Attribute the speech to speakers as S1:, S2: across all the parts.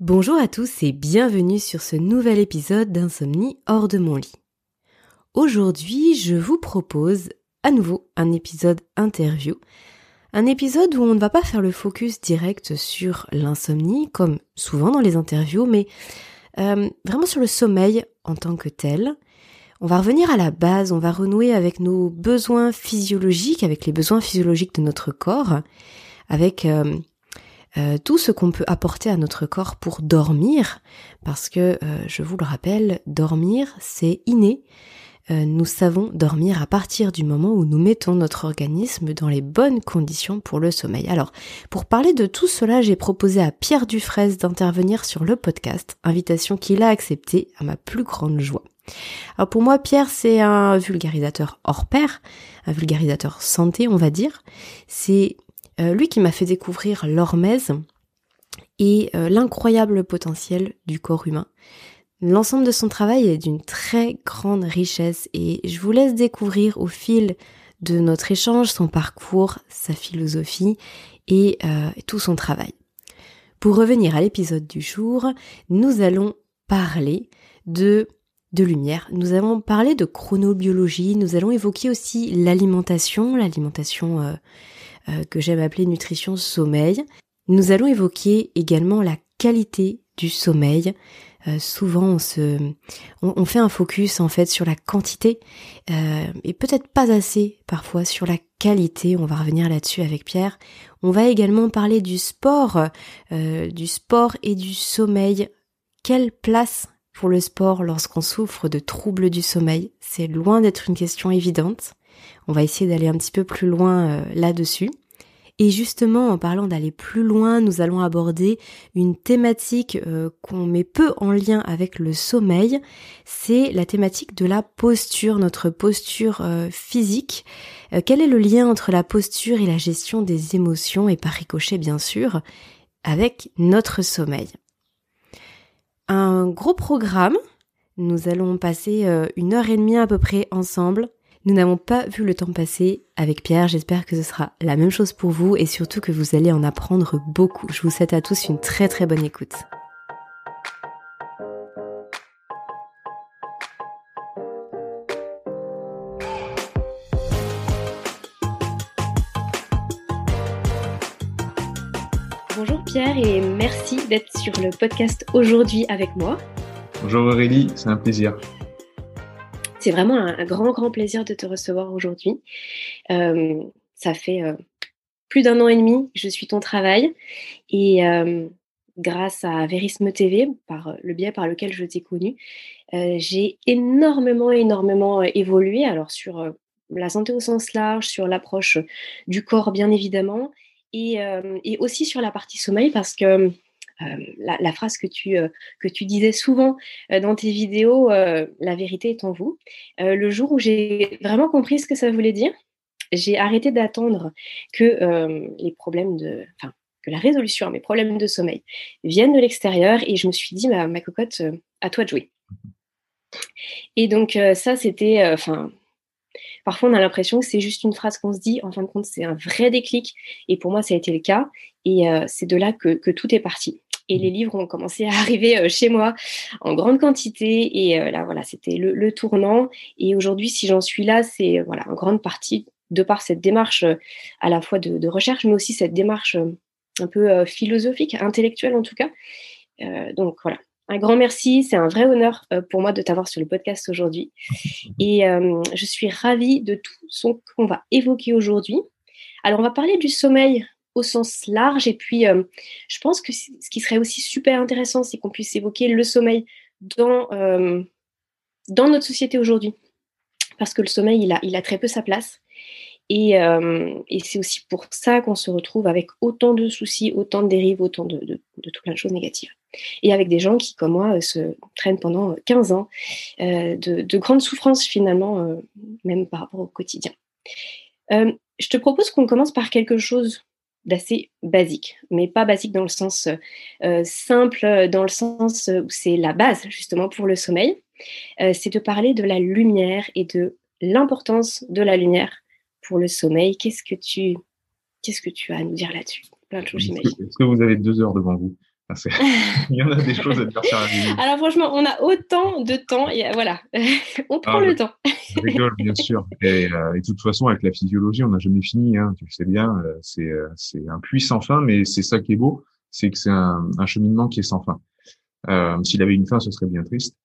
S1: Bonjour à tous et bienvenue sur ce nouvel épisode d'Insomnie hors de mon lit. Aujourd'hui, je vous propose à nouveau un épisode interview. Un épisode où on ne va pas faire le focus direct sur l'insomnie, comme souvent dans les interviews, mais euh, vraiment sur le sommeil en tant que tel. On va revenir à la base, on va renouer avec nos besoins physiologiques, avec les besoins physiologiques de notre corps, avec euh, euh, tout ce qu'on peut apporter à notre corps pour dormir, parce que, euh, je vous le rappelle, dormir, c'est inné. Euh, nous savons dormir à partir du moment où nous mettons notre organisme dans les bonnes conditions pour le sommeil. Alors, pour parler de tout cela, j'ai proposé à Pierre Dufresne d'intervenir sur le podcast, invitation qu'il a acceptée à ma plus grande joie. Alors pour moi, Pierre, c'est un vulgarisateur hors pair, un vulgarisateur santé, on va dire. C'est euh, lui qui m'a fait découvrir l'hormèse et euh, l'incroyable potentiel du corps humain. L'ensemble de son travail est d'une très grande richesse et je vous laisse découvrir au fil de notre échange son parcours, sa philosophie et euh, tout son travail. Pour revenir à l'épisode du jour, nous allons parler de de lumière. Nous allons parler de chronobiologie, nous allons évoquer aussi l'alimentation, l'alimentation que j'aime appeler nutrition sommeil. Nous allons évoquer également la qualité du sommeil. Euh, souvent, on, se, on, fait un focus en fait sur la quantité euh, et peut-être pas assez parfois sur la qualité. On va revenir là-dessus avec Pierre. On va également parler du sport, du sport et du sommeil. Quelle place pour le sport lorsqu'on souffre de troubles du sommeil? C'est loin d'être une question évidente. On va essayer d'aller un petit peu plus loin euh, là-dessus. Et justement, en parlant d'aller plus loin, nous allons aborder une thématique euh, qu'on met peu en lien avec le sommeil, c'est la thématique de la posture, notre posture euh, physique. quel est le lien entre la posture et la gestion des émotions, et par ricochet bien sûr, avec notre sommeil? Un gros programme, nous allons passer une heure et demie à peu près ensemble nous n'avons pas vu le temps passer avec Pierre, j'espère que ce sera la même chose pour vous et surtout que vous allez en apprendre beaucoup. Je vous souhaite à tous une très très bonne écoute. Bonjour Pierre et merci d'être sur le podcast aujourd'hui avec moi.
S2: Bonjour Aurélie, c'est un plaisir.
S1: C'est vraiment un, grand, grand plaisir de te recevoir aujourd'hui. Euh, ça fait euh, plus d'un an et demi que je suis ton travail et euh, grâce à Verisme TV, par le biais par lequel je t'ai connu, j'ai énormément, énormément évolué. Alors sur la santé au sens large, sur l'approche du corps bien évidemment, et, et, aussi sur la partie sommeil parce que euh, la, phrase que tu, euh, que tu disais souvent euh, dans tes vidéos, la vérité est en vous. le jour où j'ai vraiment compris ce que ça voulait dire, j'ai arrêté d'attendre que les problèmes de, enfin, que la résolution à mes problèmes de sommeil vienne de l'extérieur et je me suis dit, ma, ma cocotte, à toi de jouer. Et donc ça, c'était, enfin, Parfois, on a l'impression que c'est juste une phrase qu'on se dit. En fin de compte, c'est un vrai déclic. Et pour moi, ça a été le cas. Et c'est de là que, tout est parti et les livres ont commencé à arriver euh, chez moi en grande quantité. Et euh, là, voilà, c'était le, tournant. Et aujourd'hui, si j'en suis là, c'est euh, voilà, en grande partie de par cette démarche à la fois de, recherche, mais aussi cette démarche un peu philosophique, intellectuelle en tout cas. donc voilà, un grand merci. C'est un vrai honneur pour moi de t'avoir sur le podcast aujourd'hui. Et je suis ravie de tout ce qu'on va évoquer aujourd'hui. Alors, on va parler du sommeil au sens large. Et puis, euh, je pense que ce qui serait aussi super intéressant, c'est qu'on puisse évoquer le sommeil dans, euh, dans notre société aujourd'hui. Parce que le sommeil, il a, il a très peu sa place. Et, euh, et c'est aussi pour ça qu'on se retrouve avec autant de soucis, autant de dérives, autant de, de, tout plein de choses négatives. Et avec des gens qui, comme moi, se traînent pendant 15 ans de, de grandes souffrances finalement, même par rapport au quotidien. je te propose qu'on commence par quelque chose d'assez basique, mais pas basique dans le sens euh, simple, dans le sens où c'est la base justement pour le sommeil. Euh, c'est de parler de la lumière et de l'importance de la lumière pour le sommeil. Qu'est-ce que tu, qu'est-ce que tu as à nous dire là-dessus?
S2: Plein de choses, j'imagine. Est-ce que vous avez deux heures devant vous? Il y en a des choses à faire sur
S1: Alors franchement, on a autant de temps. Et voilà, on prend ah, le temps.
S2: je rigole, bien sûr. Et, euh, et, de toute façon, avec la physiologie, on n'a jamais fini. Hein, tu le sais bien, euh, c'est euh, c'est un puits sans fin, mais c'est ça qui est beau, c'est que c'est un, un, cheminement qui est sans fin. Euh, S'il avait une fin, ce serait bien triste.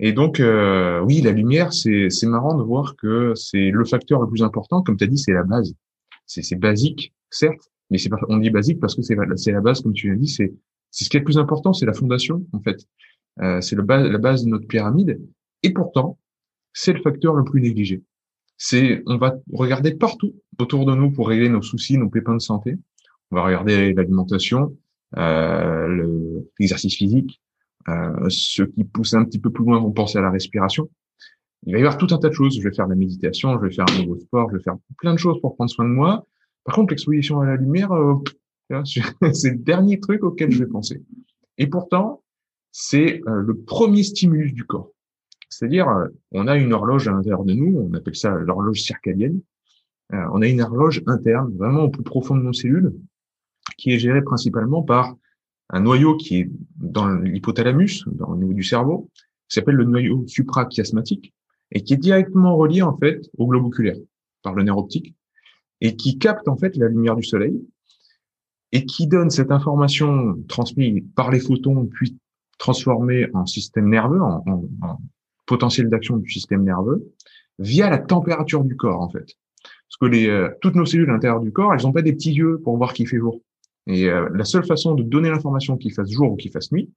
S2: Et donc, euh, oui, la lumière, c'est marrant de voir que c'est le facteur le plus important. Comme tu as dit, c'est la base. C'est basique, certes, mais c'est on dit basique parce que c'est la base, comme tu l'as dit, c'est c'est ce qui est le plus important, c'est la fondation en fait. Euh, c'est la base de notre pyramide. Et pourtant, c'est le facteur le plus négligé. C'est on va regarder partout autour de nous pour régler nos soucis, nos pépins de santé. On va regarder l'alimentation, euh, l'exercice physique, euh, ceux qui poussent un petit peu plus loin vont penser à la respiration. Il va y avoir tout un tas de choses. Je vais faire de la méditation, je vais faire un nouveau sport, je vais faire plein de choses pour prendre soin de moi. Par contre, l'exposition à la lumière, euh, c'est le dernier truc auquel je vais penser. Et pourtant, c'est euh, le premier stimulus du corps. C'est-à-dire, euh, on a une horloge à l'intérieur de nous, on appelle ça l'horloge circadienne. on a une horloge interne, vraiment au plus profond de nos cellules, qui est gérée principalement par un noyau qui est dans l'hypothalamus, dans au niveau du cerveau, qui s'appelle le noyau suprachiasmatique et qui est directement relié en fait au globe oculaire par le nerf optique et qui capte en fait la lumière du soleil et qui donne cette information transmise par les photons puis transformée en système nerveux, en, en potentiel d'action du système nerveux via la température du corps en fait. Parce que les, euh, toutes nos cellules à l'intérieur du corps, elles n'ont pas des petits yeux pour voir qu'il fait jour. Et euh, la seule façon de donner l'information qu'il fasse jour ou qu'il fasse nuit,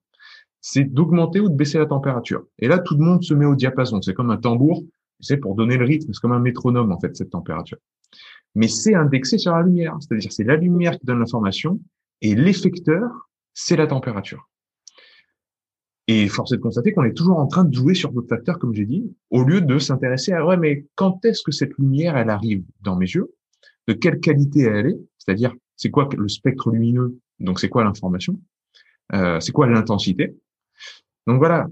S2: c'est d'augmenter ou de baisser la température. Et là, tout le monde se met au diapason. C'est comme un tambour, c'est pour donner le rythme, c'est comme un métronome en fait cette température. Mais c'est indexé sur la lumière, c'est-à-dire c'est la lumière qui donne l'information et l'effecteur, c'est la température. Et force est de constater qu'on est toujours en train de jouer sur d'autres facteurs, comme j'ai dit, au lieu de s'intéresser à ouais, mais quand est-ce que cette lumière elle arrive dans mes yeux, de quelle qualité elle est, c'est-à-dire c'est quoi le spectre lumineux? Donc, c'est quoi l'information? Euh, C'est quoi l'intensité? Donc voilà,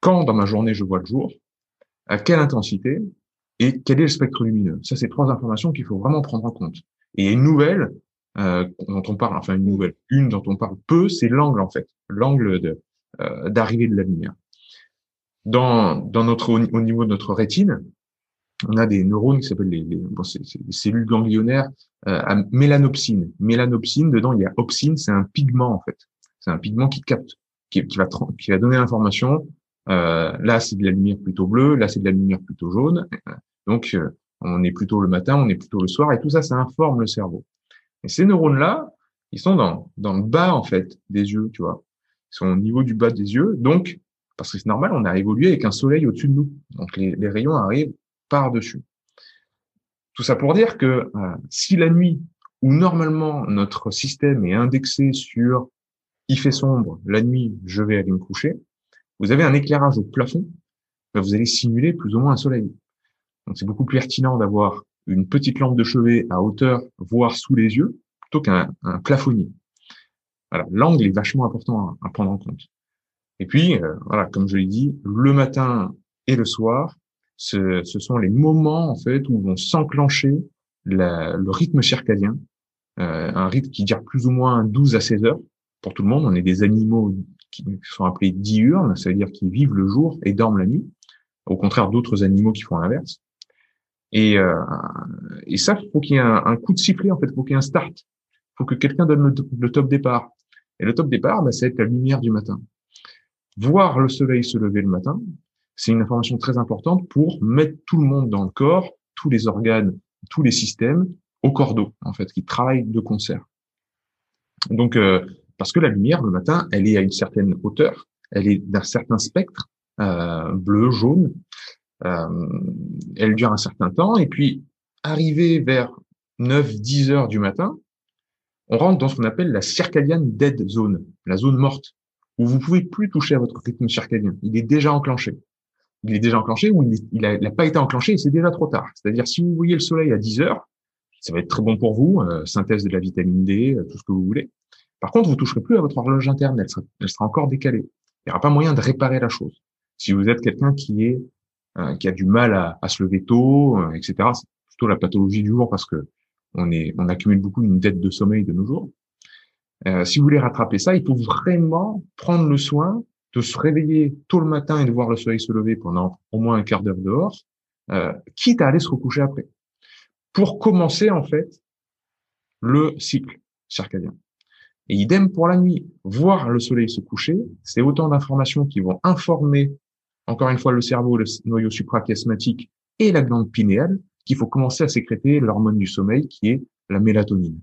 S2: quand dans ma journée je vois le jour, à quelle intensité? Et quel est le spectre lumineux? Ça, c'est trois informations qu'il faut vraiment prendre en compte. Et une nouvelle euh, dont on parle, enfin une nouvelle, une dont on parle peu, c'est l'angle en fait, l'angle de euh, d'arrivée de la lumière. Dans, dans notre au niveau de notre rétine, on a des neurones qui s'appellent les, les, cellules ganglionnaires euh, à mélanopsine. Mélanopsine, dedans il y a opsine, c'est un pigment en fait. C'est un pigment qui capte, qui, qui va qui va donner l'information. Euh, là c'est de la lumière plutôt bleue, là c'est de la lumière plutôt jaune. Donc euh, on est plutôt le matin, on est plutôt le soir, et tout ça ça informe le cerveau. Et ces neurones là, ils sont dans dans le bas en fait des yeux, tu vois. Ils sont au niveau du bas des yeux, donc parce que c'est normal, on a évolué avec un soleil au-dessus de nous. Donc les, rayons arrivent par-dessus. Tout ça pour dire que euh, si la nuit, où normalement notre système est indexé sur il fait sombre, la nuit, je vais aller me coucher, vous avez un éclairage au plafond, ben, vous allez simuler plus ou moins un soleil. Donc c'est beaucoup plus pertinent d'avoir une petite lampe de chevet à hauteur, voire sous les yeux, plutôt qu'un plafonnier. Voilà, l'angle est vachement important à, prendre en compte. Et puis, euh, voilà, comme je l'ai dit, le matin et le soir, ce, ce, sont les moments en fait où vont s'enclencher le rythme circadien, euh, un rythme qui dure plus ou moins 12 à 16 heures pour tout le monde. On est des animaux qui sont appelés diurnes, c'est-à-dire qui vivent le jour et dorment la nuit, au contraire d'autres animaux qui font l'inverse. Et, euh, et ça, faut qu'il y ait un, coup de sifflet en fait, faut qu'il y ait un start, faut que quelqu'un donne le, top départ. Et le top départ, bah, c'est la lumière du matin. Voir le soleil se lever le matin, c'est une information très importante pour mettre tout le monde dans le corps, tous les organes, tous les systèmes au cordeau, en fait, qui travaillent de concert. Donc, euh, parce que la lumière, le matin, elle est à une certaine hauteur, elle est d'un certain spectre, euh, bleu, jaune, euh, elle dure un certain temps, et puis, arrivé vers 9-10 heures du matin, on rentre dans ce qu'on appelle la circadian dead zone, la zone morte, où vous pouvez plus toucher à votre rythme circadien. Il est déjà enclenché il est déjà enclenché ou il n'a pas été enclenché et c'est déjà trop tard. C'est-à-dire, si vous voyez le soleil à 10 heures, ça va être très bon pour vous, euh, synthèse de la vitamine D, euh, tout ce que vous voulez. Par contre, vous toucherez plus à votre horloge interne, elle sera, encore décalée. Il n'y aura pas moyen de réparer la chose. Si vous êtes quelqu'un qui est euh, qui a du mal à, se lever tôt, etc., c'est plutôt la pathologie du jour parce que on est on accumule beaucoup une dette de sommeil de nos jours. Euh, si vous voulez rattraper ça, il faut vraiment prendre le soin de se réveiller tôt le matin et de voir le soleil se lever pendant au moins un quart d'heure dehors, euh, quitte à aller se recoucher après, pour commencer en fait le cycle circadien. Et idem pour la nuit. Voir le soleil se coucher, c'est autant d'informations qui vont informer, encore une fois, le cerveau, le noyau suprachiasmatique et la glande pinéale, qu'il faut commencer à sécréter l'hormone du sommeil qui est la mélatonine.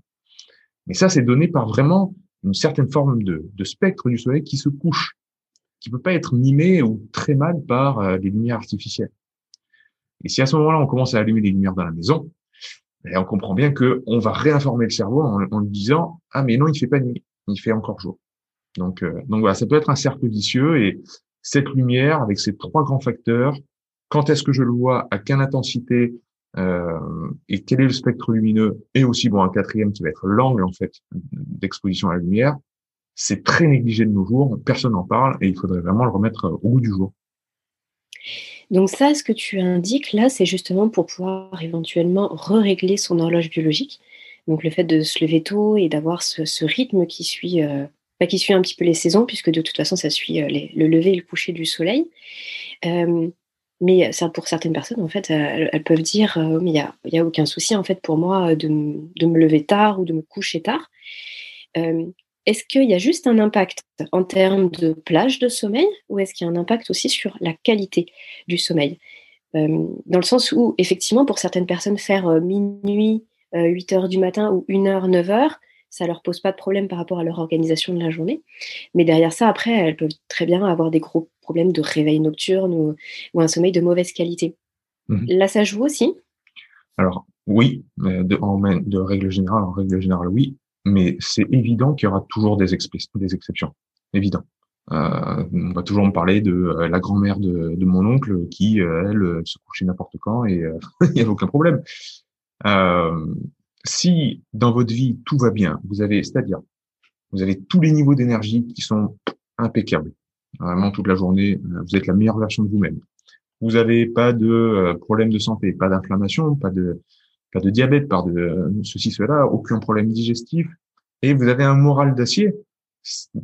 S2: Mais ça, c'est donné par vraiment une certaine forme de, spectre du soleil qui se couche, qui peut pas être mimé ou très mal par euh, les lumières artificielles. Et si à ce moment-là, on commence à allumer les lumières dans la maison, et on comprend bien que on va réinformer le cerveau en, lui disant ah mais non il fait pas nuit, il fait encore jour. Donc euh, donc voilà, ça peut être un cercle vicieux et cette lumière avec ces trois grands facteurs, quand est-ce que je le vois, à quelle intensité euh, et quel est le spectre lumineux et aussi bon un quatrième qui va être l'angle en fait d'exposition à la lumière, c'est très négligé de nos jours, personne n'en parle et il faudrait vraiment le remettre au goût du jour.
S1: Donc ça, ce que tu indiques là, c'est justement pour pouvoir éventuellement re-régler son horloge biologique. Donc le fait de se lever tôt et d'avoir ce, rythme qui suit, euh, bah, qui suit un petit peu les saisons, puisque de toute façon, ça suit euh, le lever et le coucher du soleil. Euh, mais ça, pour certaines personnes, en fait, elles, peuvent dire, mais il n'y a, aucun souci, en fait, pour moi, de, me lever tard ou de me coucher tard. Est-ce qu'il y a juste un impact en termes de plage de sommeil ou est-ce qu'il y a un impact aussi sur la qualité du sommeil? Euh, Dans le sens où, effectivement, pour certaines personnes, faire euh, minuit, 8 euh, heures du matin ou 1 heure, 9 heures, ça leur pose pas de problème par rapport à leur organisation de la journée. Mais derrière ça, après, elles peuvent très bien avoir des gros problèmes de réveil nocturne ou, un sommeil de mauvaise qualité. Mmh Là, ça joue aussi?
S2: Alors, oui, de, en, de règle générale, en règle générale, oui mais c'est évident qu'il y aura toujours des, exceptions, évident. Euh, on va toujours me parler de euh, la grand-mère de, mon oncle qui, euh, elle, se couchait n'importe quand et il n'y a aucun problème. si dans votre vie tout va bien, vous avez, c'est-à-dire, vous avez tous les niveaux d'énergie qui sont impeccables, vraiment toute la journée, vous êtes la meilleure version de vous-même. Vous n'avez pas de problème de santé, pas d'inflammation, pas de pas de diabète, pas de ceci, cela, aucun problème digestif, et vous avez un moral d'acier,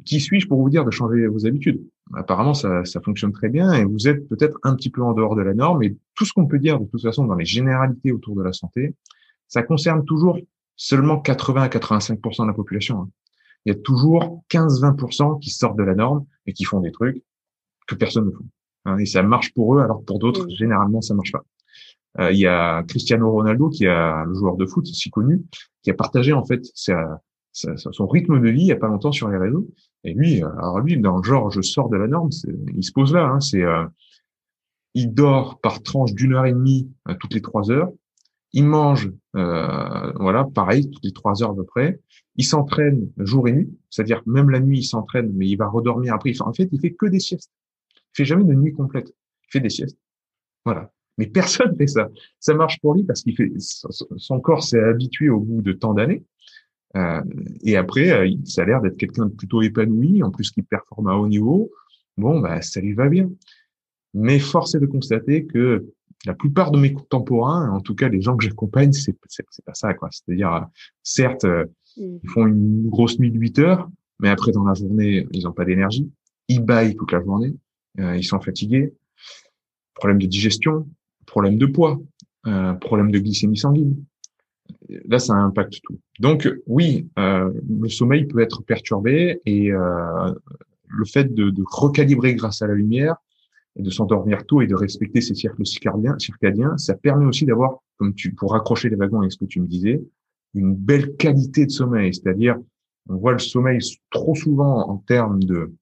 S2: qui suis-je pour vous dire de changer vos habitudes? Apparemment, ça, ça fonctionne très bien et vous êtes peut-être un petit peu en dehors de la norme. Et tout ce qu'on peut dire de toute façon dans les généralités autour de la santé, ça concerne toujours seulement 80 à 85% de la population. Hein. Il y a toujours 15-20% qui sortent de la norme et qui font des trucs que personne ne fait. Hein. Et ça marche pour eux, alors pour d'autres, généralement, ça marche pas. Euh, il y a Cristiano Ronaldo, qui est le joueur de foot si connu, qui a partagé en fait son rythme de vie il y a pas longtemps sur les réseaux. Et lui, alors lui, dans le genre, je sors de la norme, il se pose là. Hein, c'est, euh, il dort par tranche d'une heure et demie euh, toutes les trois heures. Il mange, euh, voilà, pareil, toutes les trois heures à peu près. Il s'entraîne jour et nuit, c'est-à-dire même la nuit, il s'entraîne, mais il va redormir après. En fait, il fait que des siestes. Il fait jamais de nuit complète. Il fait des siestes. Voilà. Mais personne fait ça. Ça marche pour lui parce qu'il fait son corps s'est habitué au bout de tant d'années. Euh, et après, euh, ça a l'air d'être quelqu'un de plutôt épanoui, en plus qui performe à haut niveau. Bon, bah, ça lui va bien. Mais force est de constater que la plupart de mes contemporains, en tout cas les gens que j'accompagne, c'est pas ça quoi. C'est-à-dire, euh, certes, euh, mm. ils font une grosse nuit de 8 heures, mais après dans la journée, ils n'ont pas d'énergie. Ils baillent toute la journée, ils sont fatigués. Problème de digestion, problème de poids, euh, problème de glycémie sanguine. Là, ça impacte tout. Donc, oui, euh, le sommeil peut être perturbé et euh, le fait de, de, recalibrer grâce à la lumière et de s'endormir tôt et de respecter ces cercles circadiens, circadiens ça permet aussi d'avoir, comme tu, pour raccrocher les wagons avec ce que tu me disais, une belle qualité de sommeil. C'est-à-dire, on voit le sommeil trop souvent en termes de,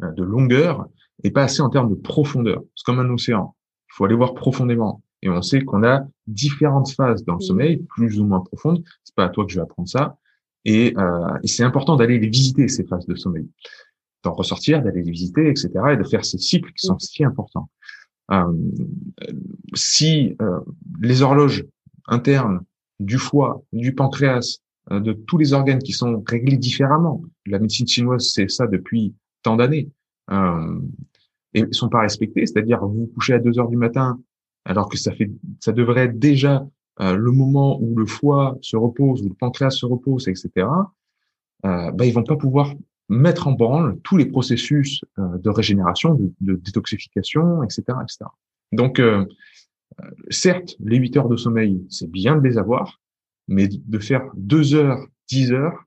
S2: de longueur et pas assez en termes de profondeur. C'est comme un océan. Il faut aller voir profondément. Et on sait qu'on a différentes phases dans le sommeil, plus ou moins profondes. C'est pas à toi que je vais apprendre ça. Et, euh, et c'est important d'aller les visiter ces phases de sommeil, d'en ressortir, d'aller les visiter, etc., et de faire ces cycles qui sont si importants. Euh, si euh, les horloges internes du foie, du pancréas, euh, de tous les organes qui sont réglés différemment, la médecine chinoise c'est ça depuis tant d'années. Euh, et sont pas respectés, c'est-à-dire vous vous couchez à 2 heures du matin alors que ça fait ça devrait être déjà euh, le moment où le foie se repose, où le pancréas se repose, etc. euh, bah, ils vont pas pouvoir mettre en branle tous les processus euh, de régénération, de, détoxification, etc., etc. Donc, euh, certes, les 8 heures de sommeil, c'est bien de les avoir, mais de faire 2 heures, 10 heures,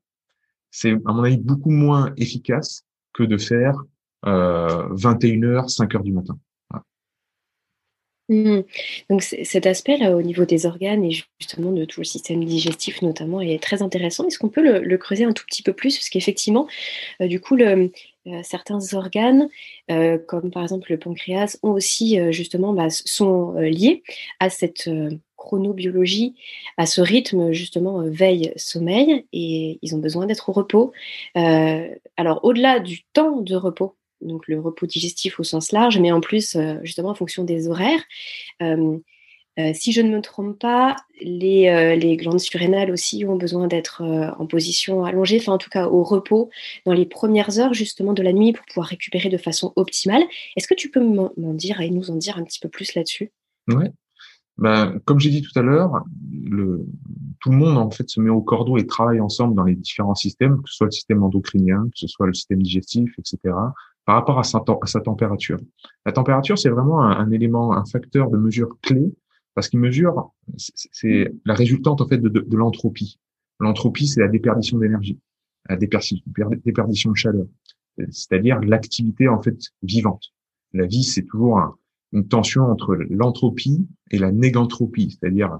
S2: c'est à mon avis beaucoup moins efficace que de faire euh, 21 heures, 5 heures du matin.
S1: Mmh. Donc cet aspect-là au niveau des organes et justement de tout le système digestif notamment est très intéressant. Est-ce qu'on peut le, creuser un tout petit peu plus? Parce qu'effectivement, euh, du coup, le, euh, certains organes, euh, comme par exemple le pancréas, ont aussi justement bah, sont liés à cette chronobiologie, à ce rythme justement veille-sommeil et ils ont besoin d'être au repos. alors au-delà du temps de repos donc le repos digestif au sens large, mais en plus, euh, justement, en fonction des horaires. Euh, euh, si je ne me trompe pas, les, glandes surrénales aussi ont besoin d'être en position allongée, enfin en tout cas au repos dans les premières heures justement de la nuit pour pouvoir récupérer de façon optimale. Est-ce que tu peux m'en dire et nous en dire un petit peu plus là-dessus?
S2: Oui. Ben, comme j'ai dit tout à l'heure, tout le monde en fait se met au cordeau et travaille ensemble dans les différents systèmes, que ce soit le système endocrinien, que ce soit le système digestif, etc par rapport à sa, température. La température, c'est vraiment un, élément, un facteur de mesure clé parce qu'il mesure, c'est la résultante en fait de, de, l'entropie. L'entropie, c'est la déperdition d'énergie, la déperdition de chaleur, c'est-à-dire l'activité en fait vivante. La vie, c'est toujours une tension entre l'entropie et la négantropie, c'est-à-dire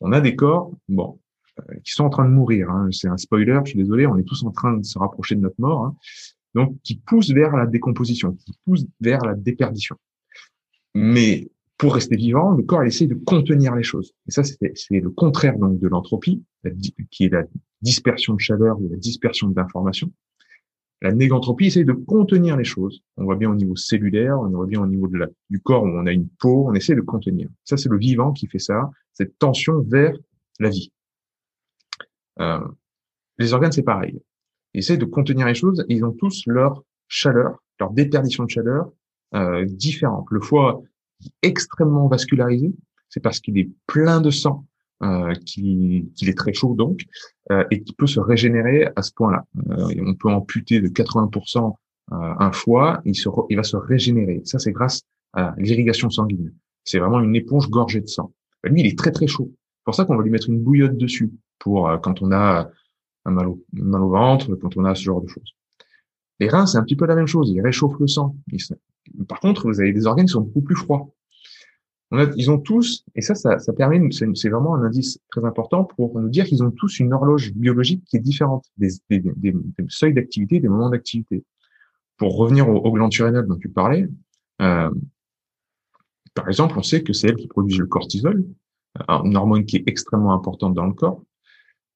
S2: on a des corps, bon, euh, qui sont en train de mourir. Hein. C'est un spoiler, je suis désolé, on est tous en train de se rapprocher de notre mort. Hein donc qui pousse vers la décomposition, qui pousse vers la déperdition. Mais pour rester vivant, le corps essaie de contenir les choses. Et ça, c'est le contraire donc de l'entropie, qui est la dispersion de chaleur ou la dispersion d'informations. La négantropie essaie de contenir les choses. On voit bien au niveau cellulaire, on voit bien au niveau du corps où on a une peau, on essaie de contenir. Ça, c'est le vivant qui fait ça, cette tension vers la vie. Euh, les organes, c'est pareil. Ils de contenir les choses ils ont tous leur chaleur, leur déperdition de chaleur euh, différente. Le foie est extrêmement vascularisé, c'est parce qu'il est plein de sang, euh, qu'il est très chaud donc, euh, et qui peut se régénérer à ce point-là. Euh, on peut amputer de 80% euh, un foie, il, se il va se régénérer. Ça, c'est grâce à l'irrigation sanguine. C'est vraiment une éponge gorgée de sang. Lui, il est très très chaud. C'est pour ça qu'on va lui mettre une bouillotte dessus pour euh, quand on a un mal au, mal au ventre, quand on a ce genre de choses. Les reins, c'est un petit peu la même chose, ils réchauffent le sang. Par contre, vous avez des organes qui sont beaucoup plus froids. Ils ont tous, et ça, ça, ça permet, c'est vraiment un indice très important pour nous dire qu'ils ont tous une horloge biologique qui est différente, des, des, des, seuils d'activité, des moments d'activité. Pour revenir aux, aux glandes surrénales dont tu parlais, euh, par exemple, on sait que c'est elles qui produisent le cortisol, une hormone qui est extrêmement importante dans le corps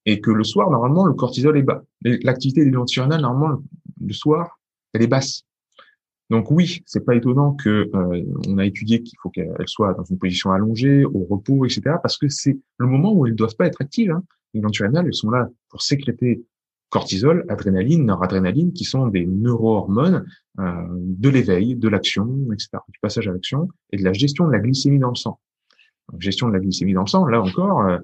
S2: et que le soir, normalement, le cortisol est bas. L'activité des surrénales, normalement, le soir, elle est basse. Donc oui, c'est pas étonnant que euh, on a étudié qu'il faut qu'elle soit dans une position allongée, au repos, etc. Parce que c'est le moment où elles doivent pas être actives. Hein. Les glandes surrénales, elles sont là pour sécréter cortisol, adrénaline, noradrénaline, qui sont des neurohormones euh, de l'éveil, de l'action, etc. Du passage à l'action et de la gestion de la glycémie dans le sang. Donc, gestion de la glycémie dans le sang, là encore, euh,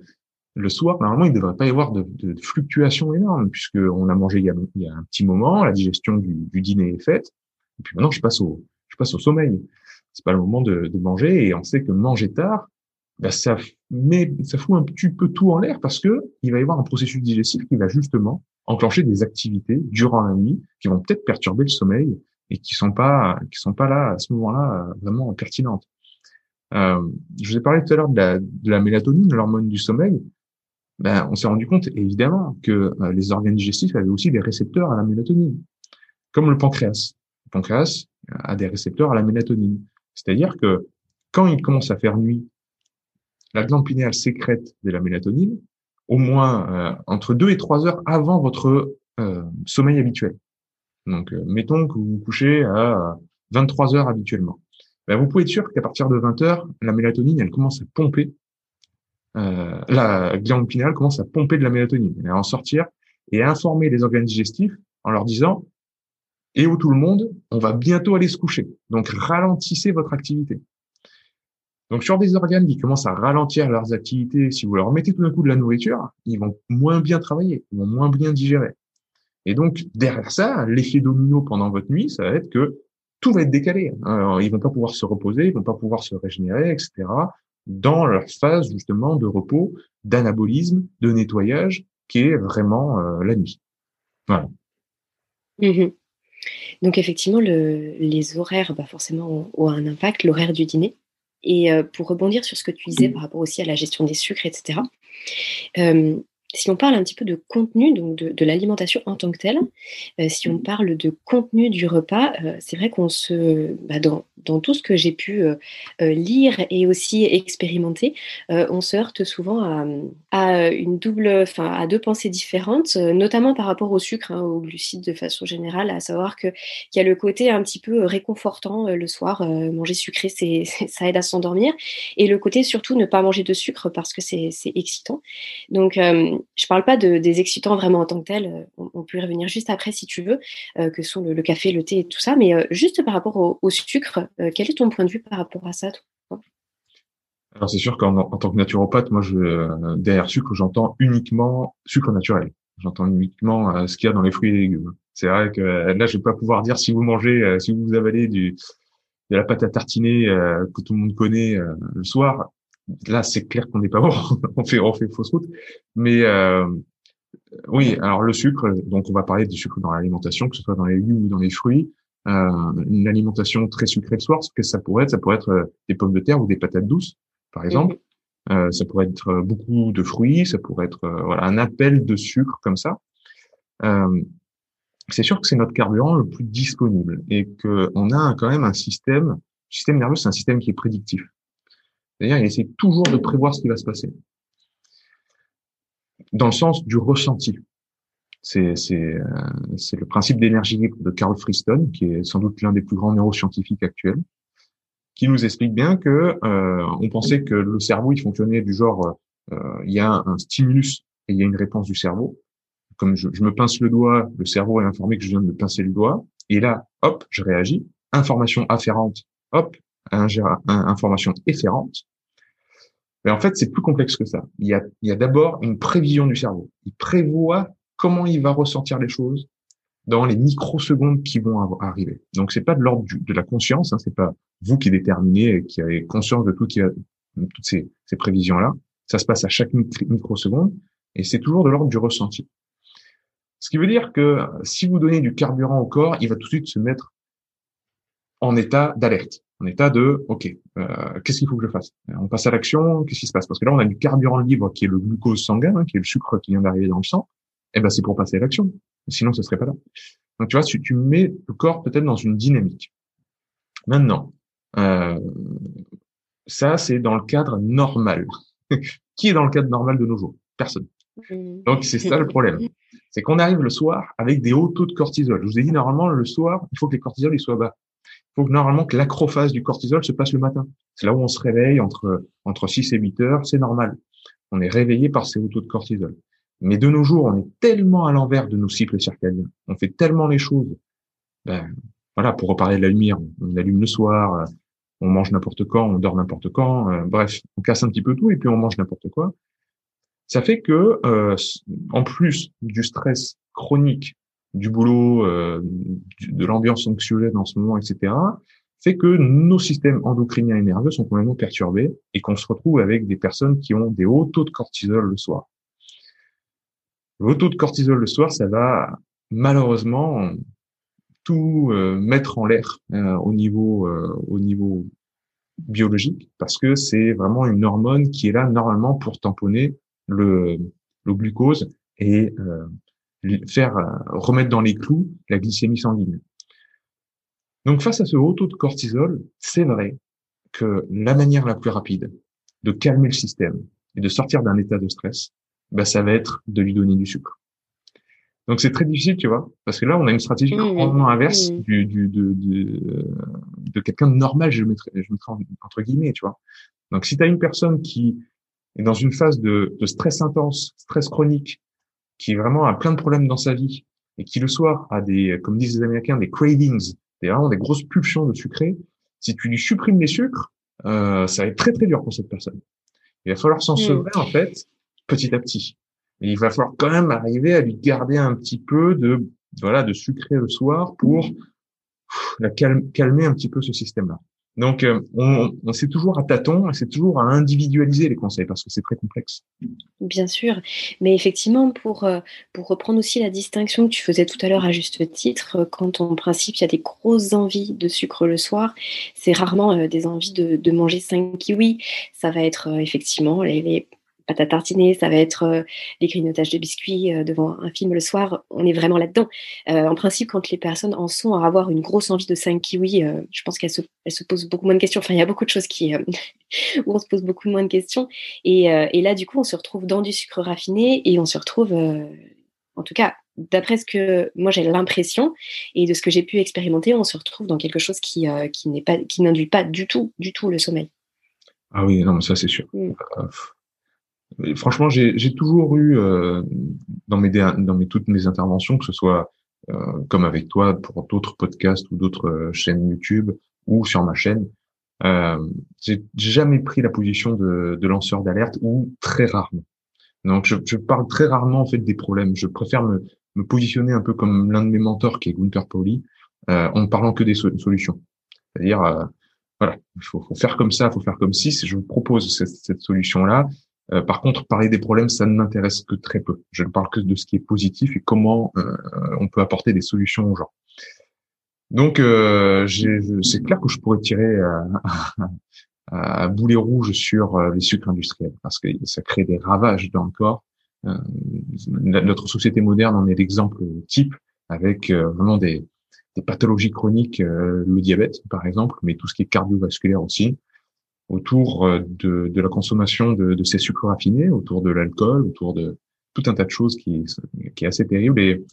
S2: le soir, normalement, il ne devrait pas y avoir de, fluctuations énormes, puisqu'on a mangé il y a, un petit moment, la digestion du, dîner est faite, et puis maintenant, je passe au, je passe au sommeil. C'est pas le moment de, manger, et on sait que manger tard, bah, ça, met, ça fout un petit peu tout en l'air, parce que il va y avoir un processus digestif qui va justement enclencher des activités durant la nuit qui vont peut-être perturber le sommeil et qui sont pas, qui sont pas là à ce moment-là vraiment pertinentes. Euh, je vous ai parlé tout à l'heure de la, de la mélatonine, l'hormone du sommeil ben, on s'est rendu compte évidemment que euh, les organes digestifs avaient aussi des récepteurs à la mélatonine, comme le pancréas. Le pancréas a des récepteurs à la mélatonine. C'est-à-dire que quand il commence à faire nuit, la glande pinéale sécrète de la mélatonine au moins euh, entre deux et trois heures avant votre euh, sommeil habituel. Donc, mettons que vous vous couchez à 23 heures habituellement. Ben, vous pouvez être sûr qu'à partir de 20 heures, la mélatonine, elle commence à pomper euh, la glande pinale commence à pomper de la mélatonine, à en sortir et à informer les organes digestifs en leur disant et où tout le monde, on va bientôt aller se coucher. Donc ralentissez votre activité. Donc sur des organes qui commencent à ralentir leurs activités, si vous leur mettez tout d'un coup de la nourriture, ils vont moins bien travailler, ils vont moins bien digérer. Et donc, derrière ça, l'effet domino pendant votre nuit, ça va être que tout va être décalé. Alors, ils vont pas pouvoir se reposer, ils vont pas pouvoir se régénérer, etc. dans leur phase, justement, de repos, d'anabolisme, de nettoyage, qui est vraiment euh, la nuit. Voilà.
S1: Mmh donc effectivement, le, les horaires, bah forcément, ont, un impact, l'horaire du dîner. Et euh, pour rebondir sur ce que tu disais par rapport aussi à la gestion des sucres, etc., si on parle un petit peu de contenu, donc de, l'alimentation en tant que telle, euh, si on parle de contenu du repas, euh, c'est vrai qu'on se, bah, dans, dans, tout ce que j'ai pu euh, lire et aussi expérimenter, on se heurte souvent à, à une double, enfin à deux pensées différentes, notamment par rapport au sucre, hein, au glucides de façon générale, à savoir que qu'il y a le côté un petit peu réconfortant le soir, manger sucré, c'est ça aide à s'endormir, et le côté surtout ne pas manger de sucre parce que c'est excitant. Donc je parle pas de, des excitants vraiment en tant que tels, euh, on, peut y revenir juste après si tu veux, euh, que sont le, café, le thé et tout ça, mais euh, juste par rapport au, sucre, quel est ton point de vue par rapport à ça
S2: Alors c'est sûr qu'en tant que naturopathe, moi, je, derrière sucre, j'entends uniquement sucre naturel. J'entends uniquement ce qu'il y a dans les fruits et légumes. C'est vrai que là, je vais pas pouvoir dire si vous mangez, si vous avalez de la pâte à tartiner que tout le monde connaît le soir, là, c'est clair qu'on n'est pas bon. on fait, on fait fausse route. Mais euh, oui, alors le sucre, donc on va parler du sucre dans l'alimentation, que ce soit dans les légumes ou dans les fruits. Euh, une alimentation très sucrée le soir, ce que ça pourrait être, ça pourrait être euh, des pommes de terre ou des patates douces, par exemple. Euh, ça pourrait être beaucoup de fruits, ça pourrait être voilà un appel de sucre comme ça. c'est sûr que c'est notre carburant le plus disponible et que on a quand même un système, le système nerveux, c'est un système qui est prédictif. C'est-à-dire, il essaie toujours de prévoir ce qui va se passer. Dans le sens du ressenti. C'est, c'est, euh, c'est le principe d'énergie libre de Carl Friston, qui est sans doute l'un des plus grands neuroscientifiques actuels, qui nous explique bien que euh, on pensait que le cerveau il fonctionnait du genre euh, il y a un stimulus et il y a une réponse du cerveau. Comme je, je, me pince le doigt, le cerveau est informé que je viens de me pincer le doigt, et là, hop, je réagis. Information afférente, hop, information efférente. Mais en fait, c'est plus complexe que ça. Il y a, il y a d'abord une prévision du cerveau. Il prévoit comment il va ressentir les choses dans les microsecondes qui vont arriver. Donc, c'est pas de l'ordre de la conscience. Hein, c'est pas vous qui déterminez, et qui avez conscience de tout qui a, toutes ces, ces prévisions-là. Ça se passe à chaque microseconde et c'est toujours de l'ordre du ressenti. Ce qui veut dire que si vous donnez du carburant au corps, il va tout de suite se mettre en état d'alerte en état de OK, euh, qu'est-ce qu'il faut que je fasse? On passe à l'action, qu'est-ce qui se passe? Parce que là, on a du carburant libre qui est le glucose sanguin, hein, qui est le sucre qui vient d'arriver dans le sang. Et eh ben, c'est pour passer à l'action. Sinon, ce serait pas là. Donc, tu vois, tu, tu mets le corps peut-être dans une dynamique. Maintenant, euh, ça, c'est dans le cadre normal. qui est dans le cadre normal de nos jours? Personne. Mmh. Donc, c'est ça le problème. C'est qu'on arrive le soir avec des hauts taux de cortisol. Je vous ai dit, normalement, le soir, il faut que les cortisols ils soient bas faut que normalement que l'acrophase du cortisol se passe le matin. C'est là où on se réveille entre, entre 6 et 8 heures, c'est normal. On est réveillé par ces hauts taux de cortisol. Mais de nos jours, on est tellement à l'envers de nos cycles circadiens. On fait tellement les choses. Ben, voilà, pour reparler de la lumière, on allume le soir, on mange n'importe quand, on dort n'importe quand. Euh, bref, on casse un petit peu tout et puis on mange n'importe quoi. Ça fait que, euh, en plus du stress chronique du boulot, euh, de l'ambiance anxiogène en ce moment, etc., fait que nos systèmes endocriniens et nerveux sont complètement perturbés et qu'on se retrouve avec des personnes qui ont des hauts taux de cortisol le soir. Le taux de cortisol le soir, ça va malheureusement tout euh, mettre en l'air euh, au niveau au niveau biologique parce que c'est vraiment une hormone qui est là normalement pour tamponner le, le glucose et faire euh, remettre dans les clous la glycémie sanguine. Donc face à ce haut taux de cortisol, c'est vrai que la manière la plus rapide de calmer le système et de sortir d'un état de stress, bah, ça va être de lui donner du sucre. Donc c'est très difficile, tu vois, parce que là on a une stratégie complètement inverse du, du, de, de, de quelqu'un de normal, je mettrais, je mettrais entre guillemets, tu vois. Donc si tu as une personne qui est dans une phase de, de stress intense, stress chronique, qui vraiment a plein de problèmes dans sa vie et qui le soir a des, comme disent les Américains, des cravings, des vraiment des grosses pulsions de sucré, si tu lui supprimes les sucres, euh, ça va être très très dur pour cette personne. Il va falloir s'en mmh. en fait petit à petit. il va falloir quand même arriver à lui garder un petit peu de voilà de sucré le soir pour la calmer un petit peu ce système-là. Donc, euh, on, on c'est toujours à tâtons c'est toujours à individualiser les conseils parce que c'est très complexe.
S1: Bien sûr, mais effectivement, pour, euh, pour reprendre aussi la distinction que tu faisais tout à l'heure à juste titre, euh, quand en principe il y a des grosses envies de sucre le soir, c'est rarement des envies de, de, manger 5 kiwis. Ça va être effectivement les pâte à tartiner, ça va être euh, les grignotages de biscuits euh, devant un film le soir. On est vraiment là-dedans. Euh, en principe, quand les personnes en sont à avoir une grosse envie de 5 kiwis, je pense qu'elles se, se posent beaucoup moins de questions. Enfin, il y a beaucoup de choses qui, où on se pose beaucoup moins de questions. Et, et, là, du coup, on se retrouve dans du sucre raffiné et on se retrouve, en tout cas, d'après ce que moi j'ai l'impression et de ce que j'ai pu expérimenter, on se retrouve dans quelque chose qui, qui n'est pas, qui n'induit pas du tout, du tout le sommeil.
S2: Ah oui, non, ça c'est sûr. Mm franchement, j'ai toujours eu euh, dans mes dans mes toutes mes interventions, que ce soit euh, comme avec toi pour d'autres podcasts ou d'autres euh, chaînes YouTube ou sur ma chaîne, euh, j'ai jamais pris la position de, de lanceur d'alerte ou très rarement. Donc, je, je, parle très rarement en fait des problèmes. Je préfère me, me positionner un peu comme l'un de mes mentors, qui est Gunther Pauli, euh, en parlant que des solutions. C'est-à-dire, euh, voilà, il faut, faut, faire comme ça, faut faire comme si. Je vous propose cette, cette solution-là. Euh, par contre, parler des problèmes, ça ne m'intéresse que très peu. Je ne parle que de ce qui est positif et comment euh, on peut apporter des solutions aux gens. Donc, euh, c'est clair que je pourrais tirer à, boulet rouge sur les sucres industriels parce que ça crée des ravages dans le corps. notre société moderne en est l'exemple type avec vraiment des pathologies chroniques, le diabète par exemple, mais tout ce qui est cardiovasculaire aussi autour euh, de, de la consommation de, de, ces sucres raffinés, autour de l'alcool, autour de tout un tas de choses qui, qui est assez terrible. Et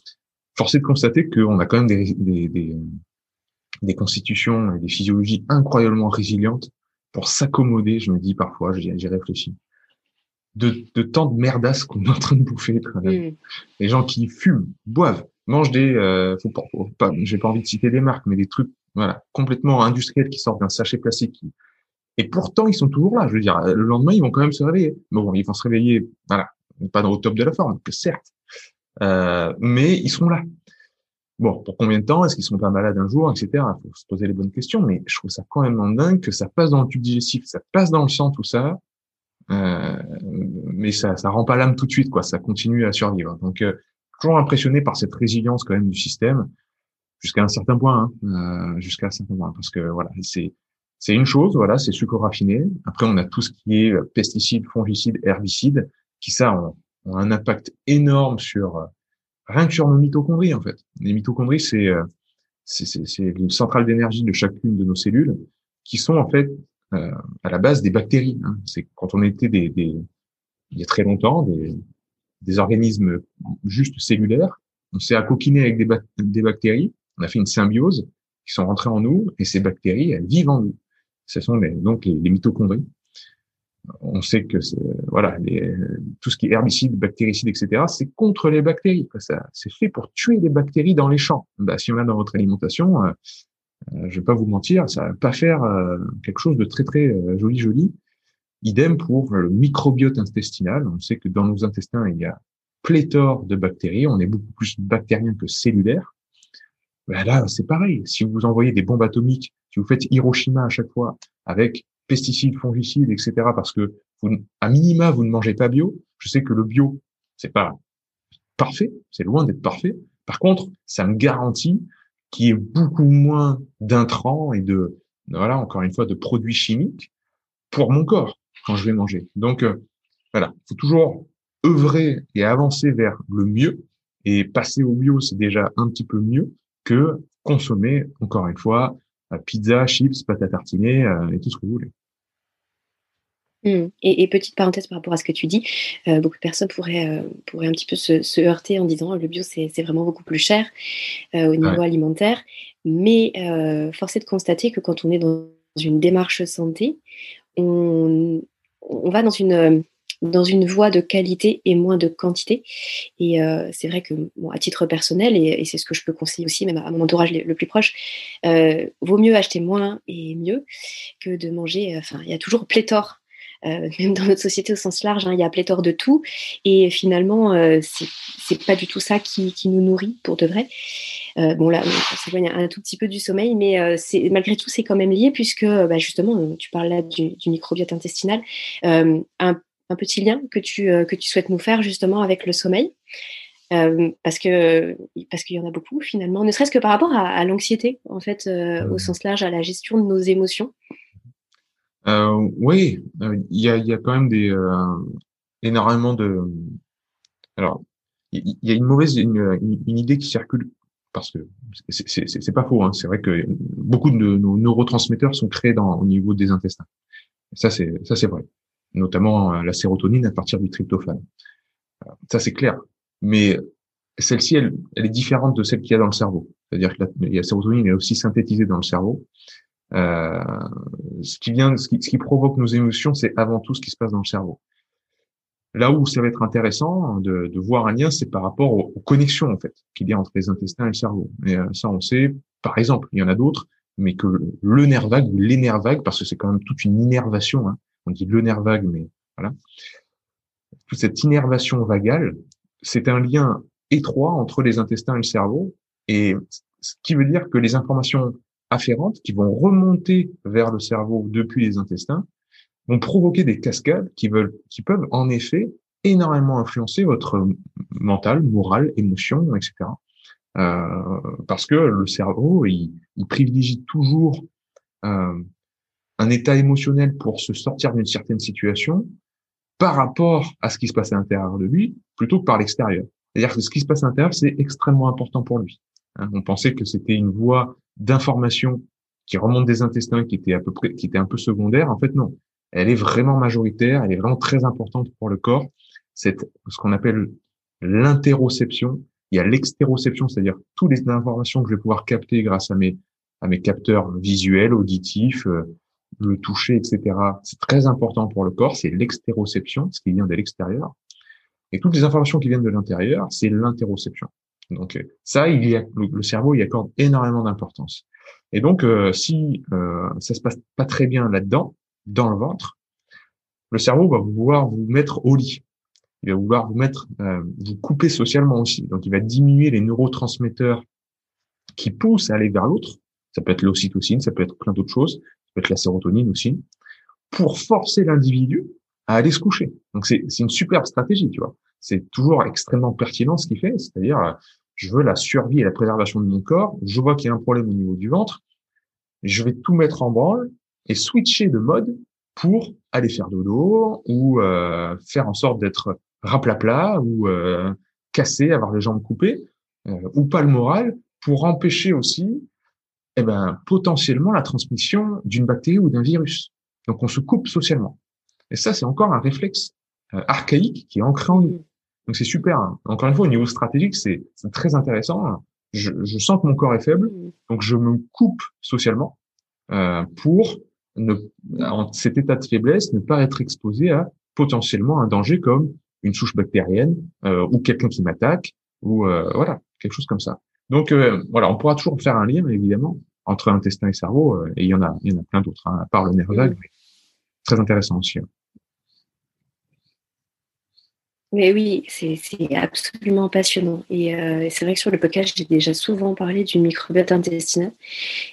S2: force est de constater qu'on a quand même des, des, des, des, constitutions et des physiologies incroyablement résilientes pour s'accommoder, je me dis parfois, j'y réfléchis, de, de tant de merdasses qu'on est en train de bouffer. Mm. Les gens qui fument, boivent, mangent des, euh, faut pas, pas j'ai pas envie de citer des marques, mais des trucs, voilà, complètement industriels qui sortent d'un sachet plastique qui, et pourtant, ils sont toujours là. Je veux dire, le lendemain, ils vont quand même se réveiller. Bon, ils vont se réveiller, voilà, pas le top de la forme, que certes, euh, mais ils sont là. Bon, pour combien de temps? Est-ce qu'ils sont pas malades un jour, etc. Il faut se poser les bonnes questions. Mais je trouve ça quand même dingue que ça passe dans le tube digestif, ça passe dans le sang, tout ça. Euh, mais ça, ça rend pas l'âme tout de suite, quoi. Ça continue à survivre. Donc, euh, toujours impressionné par cette résilience quand même du système jusqu'à un certain point, hein, euh, jusqu'à un certain point, parce que voilà, c'est c'est une chose, voilà, c'est sucre raffiné. Après, on a tout ce qui est euh, pesticides, fongicides, herbicides, qui ça ont, un impact énorme sur euh, rien que sur nos mitochondries en fait. Les mitochondries, c'est euh, c'est une centrale d'énergie de chacune de nos cellules qui sont en fait à la base des bactéries. Hein. C'est quand on était des, des, il y a très longtemps des, des organismes juste cellulaires, on s'est accoquiné avec des, des bactéries, on a fait une symbiose qui sont rentrées en nous et ces bactéries, elles vivent en nous ce sont les, donc les, mitochondries. On sait que voilà, les, tout ce qui est herbicide, bactéricide, etc., c'est contre les bactéries. Ça, c'est fait pour tuer les bactéries dans les champs. Bah, si on a dans votre alimentation, euh, euh, je vais pas vous mentir, ça va pas faire euh, quelque chose de très très euh, joli joli. Idem pour le microbiote intestinal. On sait que dans nos intestins, il y a pléthore de bactéries. On est beaucoup plus bactérien que cellulaire. Ben là, c'est pareil. Si vous envoyez des bombes atomiques si vous faites Hiroshima à chaque fois avec pesticides, fongicides, etc., parce que vous, à minima, vous ne mangez pas bio, je sais que le bio, c'est pas parfait, c'est loin d'être parfait. Par contre, ça me garantit qu'il y ait beaucoup moins d'intrants et de, voilà, encore une fois, de produits chimiques pour mon corps quand je vais manger. Donc, euh, voilà, il faut toujours œuvrer et avancer vers le mieux. Et passer au bio, c'est déjà un petit peu mieux que consommer, encore une fois, pizza, chips, pâte à tartiner euh, et tout ce que vous voulez.
S1: Mmh. Et, petite parenthèse par rapport à ce que tu dis, euh, beaucoup de personnes pourraient, euh, pourraient un petit peu se, heurter en disant le bio c'est vraiment beaucoup plus cher au niveau alimentaire, mais force est de constater que quand on est dans une démarche santé, on, on va dans une dans une voie de qualité et moins de quantité. Et euh, c'est vrai que, bon, à titre personnel, et, c'est ce que je peux conseiller aussi, même à mon entourage le, plus proche, euh, vaut mieux acheter moins et mieux que de manger. Euh, enfin, il y a toujours pléthore même dans notre société au sens large, hein, il y a pléthore de tout. Et finalement, c'est c'est pas du tout ça qui, qui, nous nourrit pour de vrai. bon là, on s'éloigne un tout petit peu du sommeil, mais c'est malgré tout, c'est quand même lié puisque bah, justement, tu parles là du, du microbiote intestinal, un, un, petit lien que tu, que tu souhaites nous faire justement avec le sommeil. Euh, parce que parce qu'il y en a beaucoup finalement, ne serait-ce que par rapport à, l'anxiété en fait euh, au sens large, à la gestion de nos émotions.
S2: Euh, oui, il y a, y a quand même des énormément de. Alors, il y, a une mauvaise une, une, idée qui circule parce que c'est pas faux. Hein, c'est vrai que beaucoup de nos neurotransmetteurs sont créés dans, au niveau des intestins. Ça c'est ça c'est vrai, notamment la sérotonine à partir du tryptophane. Ça c'est clair mais celle-ci, elle, elle, est différente de celle qu'il y a dans le cerveau. C'est-à-dire que la, sérotonine est aussi synthétisée dans le cerveau. Euh, ce qui vient, ce qui, ce qui provoque nos émotions, c'est avant tout ce qui se passe dans le cerveau. Là où ça va être intéressant de, de voir un lien, c'est par rapport aux, connexions en fait qu'il y a entre les intestins et le cerveau. Et euh, ça, on sait. Par exemple, il y en a d'autres, mais que le nerf vague ou les nerfs vagues, parce que c'est quand même toute une innervation. Hein, on dit le nerf vague, mais voilà. Toute cette innervation vagale, c'est un lien étroit entre les intestins et le cerveau, et ce qui veut dire que les informations afférentes qui vont remonter vers le cerveau depuis les intestins vont provoquer des cascades qui peuvent en effet énormément influencer votre mental, moral, émotion, etc. Euh, parce que le cerveau, il, privilégie toujours euh, un état émotionnel pour se sortir d'une certaine situation par rapport à ce qui se passe à l'intérieur de lui, plutôt que par l'extérieur. C'est-à-dire que ce qui se passe à l'intérieur, c'est extrêmement important pour lui. Hein, on pensait que c'était une voie d'information qui remonte des intestins, qui était à peu près, qui était un peu secondaire. En fait, non. Elle est vraiment majoritaire. Elle est vraiment très importante pour le corps. C'est ce qu'on appelle l'interoception. Il y a l'extéroception, c'est-à-dire toutes les informations que je vais pouvoir capter grâce à mes, à mes capteurs visuels, auditifs, euh, le toucher, etc. C'est très important pour le corps, c'est l'extéroception, ce qui vient de l'extérieur. Et toutes les informations qui viennent de l'intérieur, c'est l'interoception. Donc ça, il y a, le, cerveau y accorde énormément d'importance. Et donc, euh, si euh, ça se passe pas très bien là-dedans, dans le ventre, le cerveau va vouloir vous mettre au lit. Il va vouloir vous mettre, euh, vous couper socialement aussi. Donc, il va diminuer les neurotransmetteurs qui poussent à aller vers l'autre. Ça peut être l'ocytocine, ça peut être plein d'autres choses peut être la sérotonine aussi, pour forcer l'individu à aller se coucher. Donc c'est une superbe stratégie, tu vois. C'est toujours extrêmement pertinent ce qu'il fait, c'est-à-dire je veux la survie et la préservation de mon corps, je vois qu'il y a un problème au niveau du ventre, je vais tout mettre en branle et switcher de mode pour aller faire dodo ou euh, faire en sorte d'être raplapla ou euh, cassé, avoir les jambes coupées euh, ou pas le moral pour empêcher aussi eh ben, potentiellement la transmission d'une bactérie ou d'un virus. Donc on se coupe socialement. Et ça, c'est encore un réflexe euh, archaïque qui est ancré en nous. Donc c'est super. Hein. Encore une fois, au niveau stratégique, c'est très intéressant. Je, je, sens que mon corps est faible, donc je me coupe socialement euh, pour ne, en cet état de faiblesse, ne pas être exposé à potentiellement un danger comme une souche bactérienne euh, ou quelqu'un qui m'attaque ou euh, voilà quelque chose comme ça. Donc euh, voilà, on pourra toujours faire un lien, évidemment, entre intestin et cerveau, euh, et il y en a, il y en a plein d'autres, hein, à part le nerf vague, mais très intéressant aussi. Hein.
S1: Mais oui, c'est absolument passionnant. Et euh, c'est vrai que sur le podcast, j'ai déjà souvent parlé du microbiote intestinal,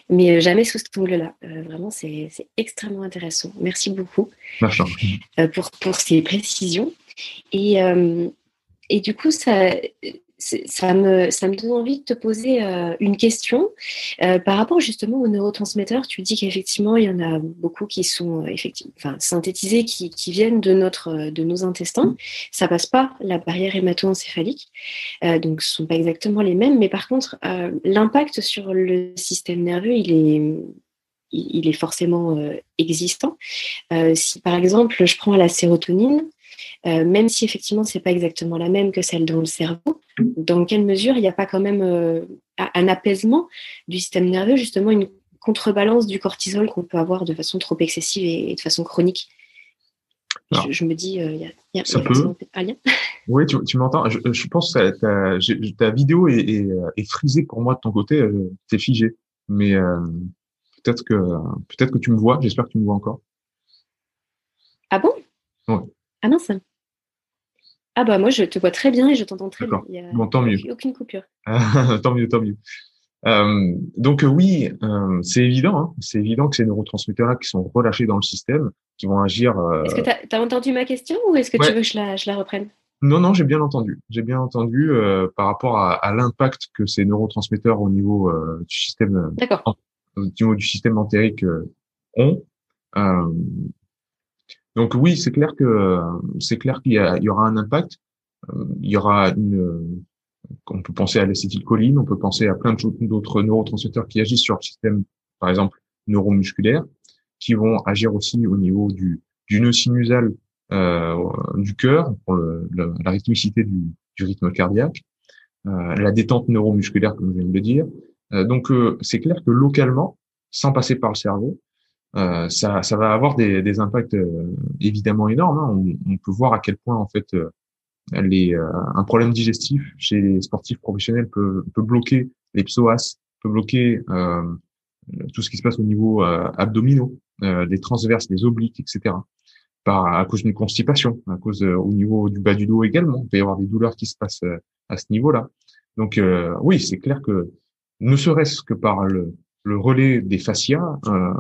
S1: mais jamais sous cet angle-là. vraiment, c'est extrêmement intéressant. Merci beaucoup pour, pour ces précisions. Et, et du coup, ça, ça me, donne envie de te poser euh, une question euh, par rapport justement aux neurotransmetteurs. Tu dis qu'effectivement, il y en a beaucoup qui sont euh, effectivement, synthétisés, qui, viennent de, notre, de nos intestins. Ça passe pas la barrière hémato-encéphalique, donc ce sont pas exactement les mêmes. Mais par contre, l'impact sur le système nerveux, il est, il est forcément existant. si par exemple, je prends la sérotonine, euh, même si effectivement c'est pas exactement la même que celle dans le cerveau, dans quelle mesure il n'y a pas quand même euh, un apaisement du système nerveux, justement une contrebalance du cortisol qu'on peut avoir de façon trop excessive et, de façon chronique? Je, me dis, euh, il y a, y a,
S2: ça peut. un lien. Oui, tu, tu m'entends. Je, pense que ta, vidéo est, est, est, frisée pour moi de ton côté. c'est figé. Mais peut-être que peut-être que tu me vois. J'espère que tu me vois encore.
S1: Ah bon? Ah mince. Ah bah moi je te vois très bien et je t'entends très bien.
S2: Il bon, tant mieux.
S1: Aucune coupure.
S2: tant mieux, tant mieux. Euh, donc oui, euh, c'est évident, hein, c'est évident que ces neurotransmetteurs-là qui sont relâchés dans le système, qui vont agir. Euh...
S1: Est-ce que tu as, entendu ma question ou est-ce que tu veux que je la, je la reprenne?
S2: Non, non, j'ai bien entendu. J'ai bien entendu par rapport à, à l'impact que ces neurotransmetteurs au niveau du système, au niveau du système entérique ont. Donc oui, c'est clair que c'est clair qu'il y, y, aura un impact. il y aura une on peut penser à l'acétylcholine, on peut penser à plein d'autres neurotransmetteurs qui agissent sur le système, par exemple, neuromusculaire, qui vont agir aussi au niveau du, du nœud sinusal euh, du cœur, pour le, la rythmicité du, du rythme cardiaque, euh, la détente neuromusculaire, comme je viens de le dire. Euh, donc, euh, c'est clair que localement, sans passer par le cerveau, euh, ça, ça va avoir des, des impacts évidemment énormes. Hein. On, on, peut voir à quel point, en fait, les, euh, un problème digestif chez les sportifs professionnels peut, peut bloquer les psoas, peut bloquer euh, tout ce qui se passe au niveau euh, abdominaux, des transverses, des obliques, etc. Par, à cause d'une constipation, à cause au niveau du bas du dos également. Il peut y avoir des douleurs qui se passent à ce niveau-là. Donc oui, c'est clair que ne serait-ce que par le, le relais des fascias, euh,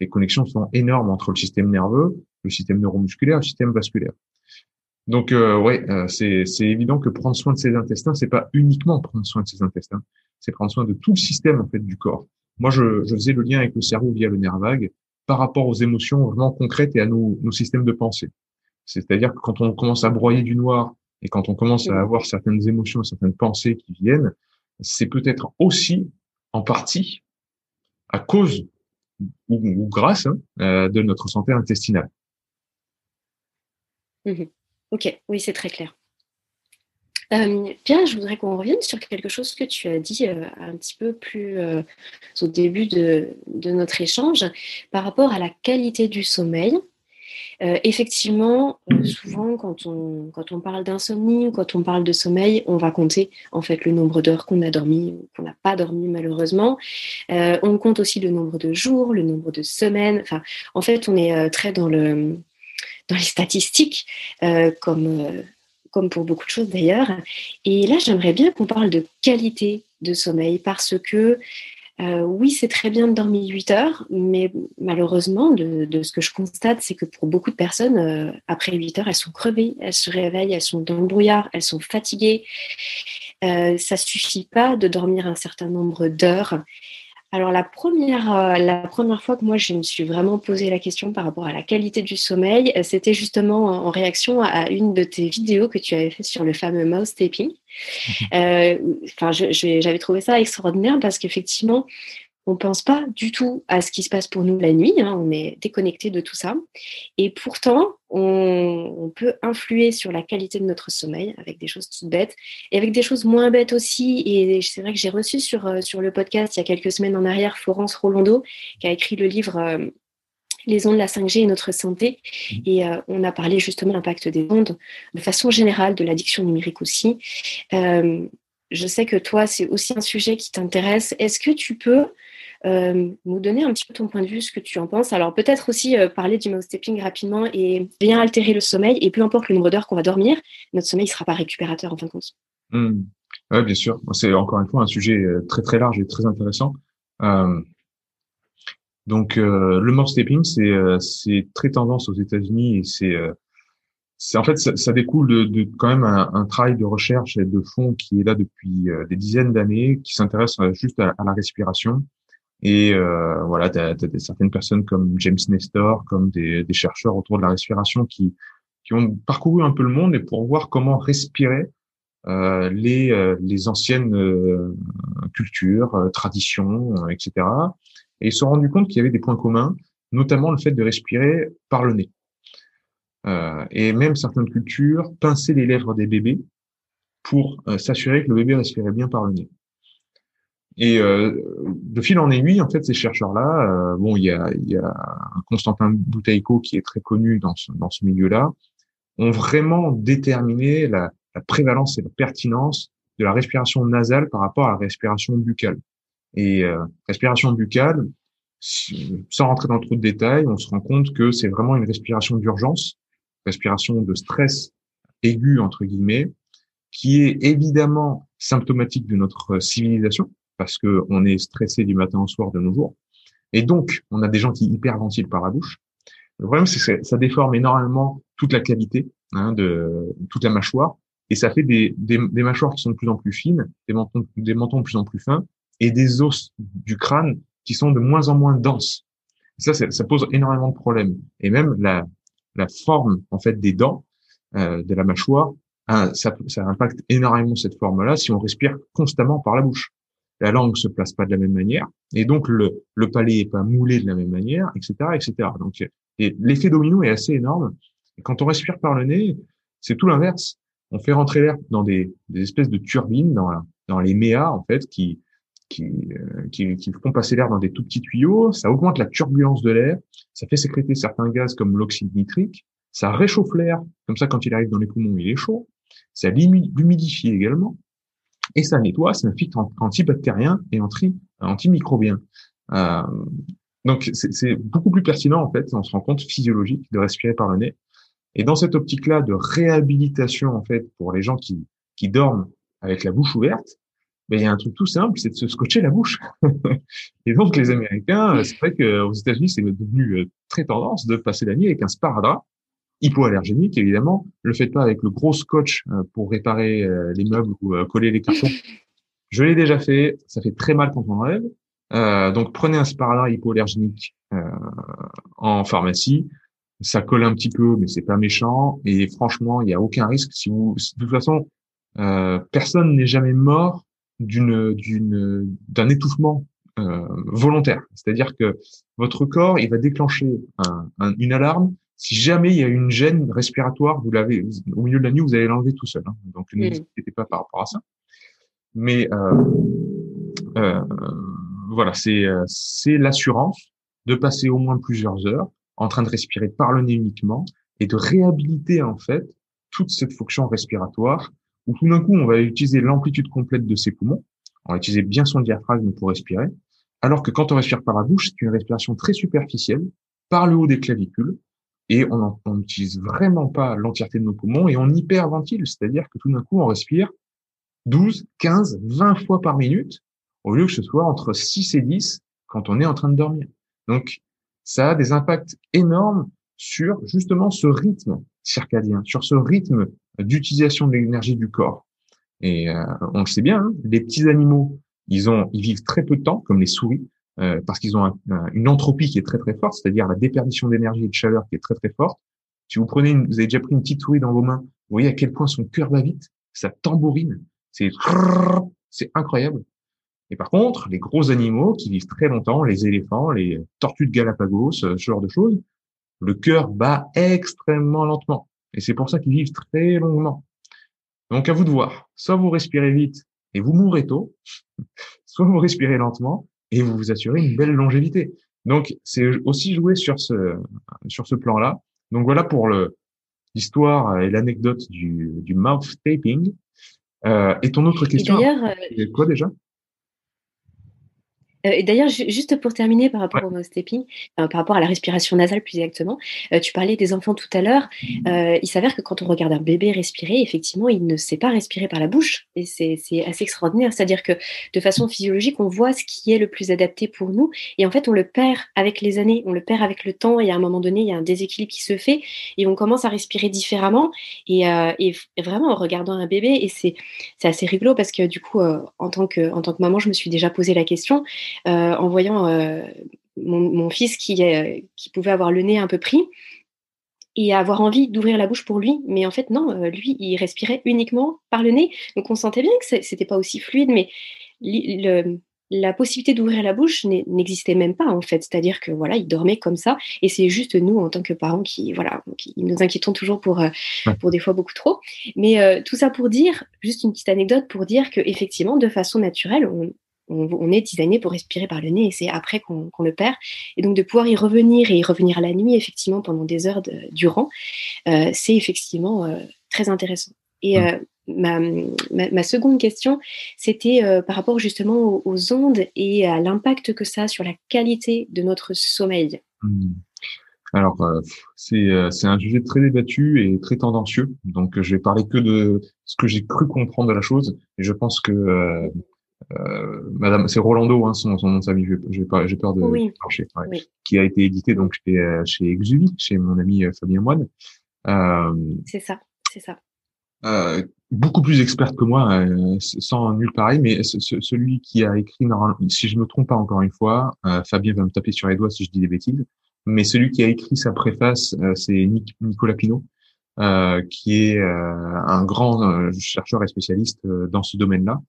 S2: les connexions sont énormes entre le système nerveux, le système neuromusculaire, le système vasculaire. Donc euh, ouais, euh, c'est c'est évident que prendre soin de ses intestins, c'est pas uniquement prendre soin de ses intestins, c'est prendre soin de tout le système en fait du corps. Moi, je, je faisais le lien avec le cerveau via le nerf vague par rapport aux émotions vraiment concrètes et à nos, nos systèmes de pensée. C'est-à-dire que quand on commence à broyer du noir et quand on commence à avoir certaines émotions, certaines pensées qui viennent, c'est peut-être aussi en partie à cause ou, grâce hein, euh, de notre santé intestinale.
S1: Mmh Ok, oui, c'est très clair. Euh, Pierre, je voudrais qu'on revienne sur quelque chose que tu as dit euh, un petit peu plus euh, au début de, notre échange par rapport à la qualité du sommeil. Effectivement, souvent quand on, quand on parle d'insomnie ou quand on parle de sommeil, on va compter en fait le nombre d'heures qu'on a dormi ou qu'on n'a pas dormi malheureusement. on compte aussi le nombre de jours, le nombre de semaines. Enfin, en fait, on est très dans le dans les statistiques, euh, comme, euh, comme pour beaucoup de choses d'ailleurs. Et là, j'aimerais bien qu'on parle de qualité de sommeil parce que euh, oui, c'est très bien de dormir 8 heures, mais malheureusement, de, ce que je constate, c'est que pour beaucoup de personnes, après 8 heures, elles sont crevées, elles se réveillent, elles sont dans le brouillard, elles sont fatiguées. Euh, ça suffit pas de dormir un certain nombre d'heures. Alors la première, euh, la première fois que moi je me suis vraiment posé la question par rapport à la qualité du sommeil, euh, c'était justement en, réaction à une de tes vidéos que tu avais fait sur le fameux mouse taping. Mhm. Euh, enfin, j'avais trouvé ça extraordinaire parce qu'effectivement, on pense pas du tout à ce qui se passe pour nous la nuit, hein, on est déconnecté de tout ça. Et pourtant, on, peut influer sur la qualité de notre sommeil avec des choses toutes bêtes et avec des choses moins bêtes aussi. Et c'est vrai que j'ai reçu sur, euh, sur le podcast il y a quelques semaines en arrière Florence Rolando qui a écrit le livre euh, Les ondes de la 5G et notre santé. Mmh. Et euh, on a parlé justement de l'impact des ondes de façon générale, de l'addiction numérique aussi. je sais que toi, c'est aussi un sujet qui t'intéresse. Est-ce que tu peux euh, nous donner un petit peu ton point de vue, ce que tu en penses. Alors peut-être aussi euh, parler du mouse stepping rapidement et bien altérer le sommeil. Et peu importe le nombre d'heures qu'on va dormir, notre sommeil ne sera pas récupérateur en fin de compte.
S2: Mmh. Oui, bien sûr. C'est encore une fois un sujet euh, très très large et très intéressant. Donc le mouse stepping, c'est très tendance aux États-Unis et c'est en fait ça, découle de, quand même un, travail de recherche et de fond qui est là depuis des dizaines d'années, qui s'intéresse juste à, la respiration et euh, voilà, tu as, certaines personnes comme James Nestor, comme des, des, chercheurs autour de la respiration qui, qui ont parcouru un peu le monde et pour voir comment respirer euh, les, euh, les anciennes euh, cultures, euh, traditions, etc. Et ils se sont rendus compte qu'il y avait des points communs, notamment le fait de respirer par le nez. et même certaines cultures pinçaient les lèvres des bébés pour s'assurer que le bébé respirait bien par le nez. Et euh, de fil en aiguille, en fait, ces chercheurs-là, euh, bon, il y a, y a Constantin Boutaïko qui est très connu dans ce, dans ce milieu-là, ont vraiment déterminé la, la, prévalence et la pertinence de la respiration nasale par rapport à la respiration buccale. Et euh, respiration buccale, sans rentrer dans trop de détails, on se rend compte que c'est vraiment une respiration d'urgence respiration de stress aigu entre guillemets, qui est évidemment symptomatique de notre civilisation parce que on est stressé du matin au soir de nos jours, et donc on a des gens qui hyperventilent par la bouche. Le problème, c'est que ça déforme énormément toute la cavité hein, de toute la mâchoire, et ça fait des, des, des, mâchoires qui sont de plus en plus fines, des mentons, des mentons de plus en plus fins, et des os du crâne qui sont de moins en moins denses. Ça, ça, pose énormément de problèmes. Et même la, la forme en fait des dents euh, de la mâchoire, hein, ça, ça impacte énormément cette forme-là si on respire constamment par la bouche. La langue se place pas de la même manière, et donc le, le palais est pas moulé de la même manière, etc., etc. Donc l'effet domino est assez énorme. Et quand on respire par le nez, c'est tout l'inverse. On fait rentrer l'air dans des, des, espèces de turbines, dans, dans les méas en fait, qui euh, qui, qui, font passer l'air dans des tout petits tuyaux, ça augmente la turbulence de l'air, ça fait sécréter certains gaz comme l'oxyde nitrique, ça réchauffe l'air, comme ça quand il arrive dans les poumons, il est chaud, ça l'humidifie également, et ça nettoie, c'est un filtre antibactérien et anti, antimicrobien. Euh, donc c'est beaucoup plus pertinent en fait, on se rend compte physiologique de respirer par le nez. Et dans cette optique-là de réhabilitation en fait pour les gens qui, qui dorment avec la bouche ouverte, ben, il y a un truc tout simple, c'est de se scotcher la bouche. et donc, les Américains, c'est vrai qu'aux États-Unis, c'est devenu euh, très tendance de passer la nuit avec un sparadrap hypoallergénique, évidemment. Le faites pas avec le gros scotch euh, pour réparer euh, les meubles ou coller les cartons. Je l'ai déjà fait, ça fait très mal quand on enlève. Euh, donc, prenez un sparadrap hypoallergénique euh, en pharmacie. Ça colle un petit peu, mais c'est pas méchant. Et franchement, il n'y a aucun risque. Si vous, de toute façon, euh, personne n'est jamais mort d'une d'une d'un étouffement euh, volontaire. C'est-à-dire que votre corps, il va déclencher un, une alarme si jamais il y a une gêne respiratoire. Vous l'avez au milieu de la nuit, vous allez l'enlever tout seul. Hein. Donc ne vous inquiétez pas par rapport à ça. Mais euh, euh, voilà, c'est euh, c'est l'assurance de passer au moins plusieurs heures en train de respirer par le nez uniquement et de réhabiliter en fait toute cette fonction respiratoire où tout d'un coup, on va utiliser l'amplitude complète de ses poumons, on va utiliser bien son diaphragme pour respirer, alors que quand on respire par la bouche, c'est une respiration très superficielle, par le haut des clavicules, et on n'utilise vraiment pas l'entièreté de nos poumons, et on hyperventile, c'est-à-dire que tout d'un coup, on respire 12, 15, 20 fois par minute, au lieu que ce soit entre 6 et 10 quand on est en train de dormir. Donc, ça a des impacts énormes sur justement ce rythme circadien, sur ce rythme d'utilisation de l'énergie du corps. Et euh, on le sait bien, hein, les petits animaux, ils ont, ils vivent très peu de temps, comme les souris, euh, parce qu'ils ont une entropie qui est très très forte, c'est-à-dire la déperdition d'énergie et de chaleur qui est très très forte. Si vous prenez, une, vous avez déjà pris une petite souris dans vos mains, vous voyez à quel point son cœur va vite, ça tambourine, c'est c'est incroyable. Et par contre, les gros animaux qui vivent très longtemps, les éléphants, les tortues de Galapagos, ce genre de choses, le cœur bat extrêmement lentement. Et c'est pour ça qu'ils vivent très longuement. Donc à vous de voir. Soit vous respirez vite et vous mourrez tôt, soit vous respirez lentement et vous vous assurez une belle longévité. Donc c'est aussi jouer sur ce sur ce plan-là. Donc voilà pour le l'histoire et l'anecdote du, du mouth taping. Euh, et ton autre question, c'est quoi déjà?
S1: Et d'ailleurs, juste pour terminer par rapport au mouth tapping, par rapport à la respiration nasale plus exactement, euh, tu parlais des enfants tout à l'heure. Euh, il s'avère que quand on regarde un bébé respirer, effectivement, il ne sait pas respirer par la bouche. Et c'est assez extraordinaire. C'est-à-dire que de façon physiologique, on voit ce qui est le plus adapté pour nous. Et en fait, on le perd avec les années, on le perd avec le temps. Et à un moment donné, il y a un déséquilibre qui se fait et on commence à respirer différemment. Et, et vraiment, en regardant un bébé, et c'est assez rigolo parce que du coup, en, tant que, en tant que maman, je me suis déjà posé la question. Euh, en voyant euh, mon, fils qui, euh, qui pouvait avoir le nez un peu pris et avoir envie d'ouvrir la bouche pour lui. Mais en fait, non, lui, il respirait uniquement par le nez. Donc on sentait bien que c'était pas aussi fluide, mais la possibilité d'ouvrir la bouche n'existait même pas en fait. C'est-à-dire que voilà, il dormait comme ça. Et c'est juste nous, en tant que parents, qui voilà, qui nous inquiétons toujours pour, pour des fois beaucoup trop. Mais tout ça pour dire, juste une petite anecdote pour dire que effectivement, de façon naturelle, on, on, est designé pour respirer par le nez et c'est après qu'on le perd. Et donc de pouvoir y revenir et y revenir à la nuit, effectivement, pendant des heures durant, euh, c'est effectivement euh, très intéressant. Et mmh. euh, ma, seconde question, c'était par rapport justement aux, ondes et à l'impact que ça a sur la qualité de notre sommeil. Mmh.
S2: Alors, c'est c'est un sujet très débattu et très tendancieux. Donc, je vais parler que de ce que j'ai cru comprendre de la chose. Et je pense que euh, euh Madame, c'est Rolando, hein, son, son nom de famille. J'ai peur de
S1: oui.
S2: qui a été édité donc chez chez Exuvie, chez mon ami Fabien Moine.
S1: c'est ça, c'est ça.
S2: beaucoup plus experte que moi, sans nul pareil, mais celui qui a écrit, si je me trompe pas encore une fois, Fabien va me taper sur les doigts si je dis des bêtises, mais celui qui a écrit sa préface, euh, c'est Nicolas Pinault, euh, qui est euh, un grand chercheur et spécialiste dans ce domaine-là,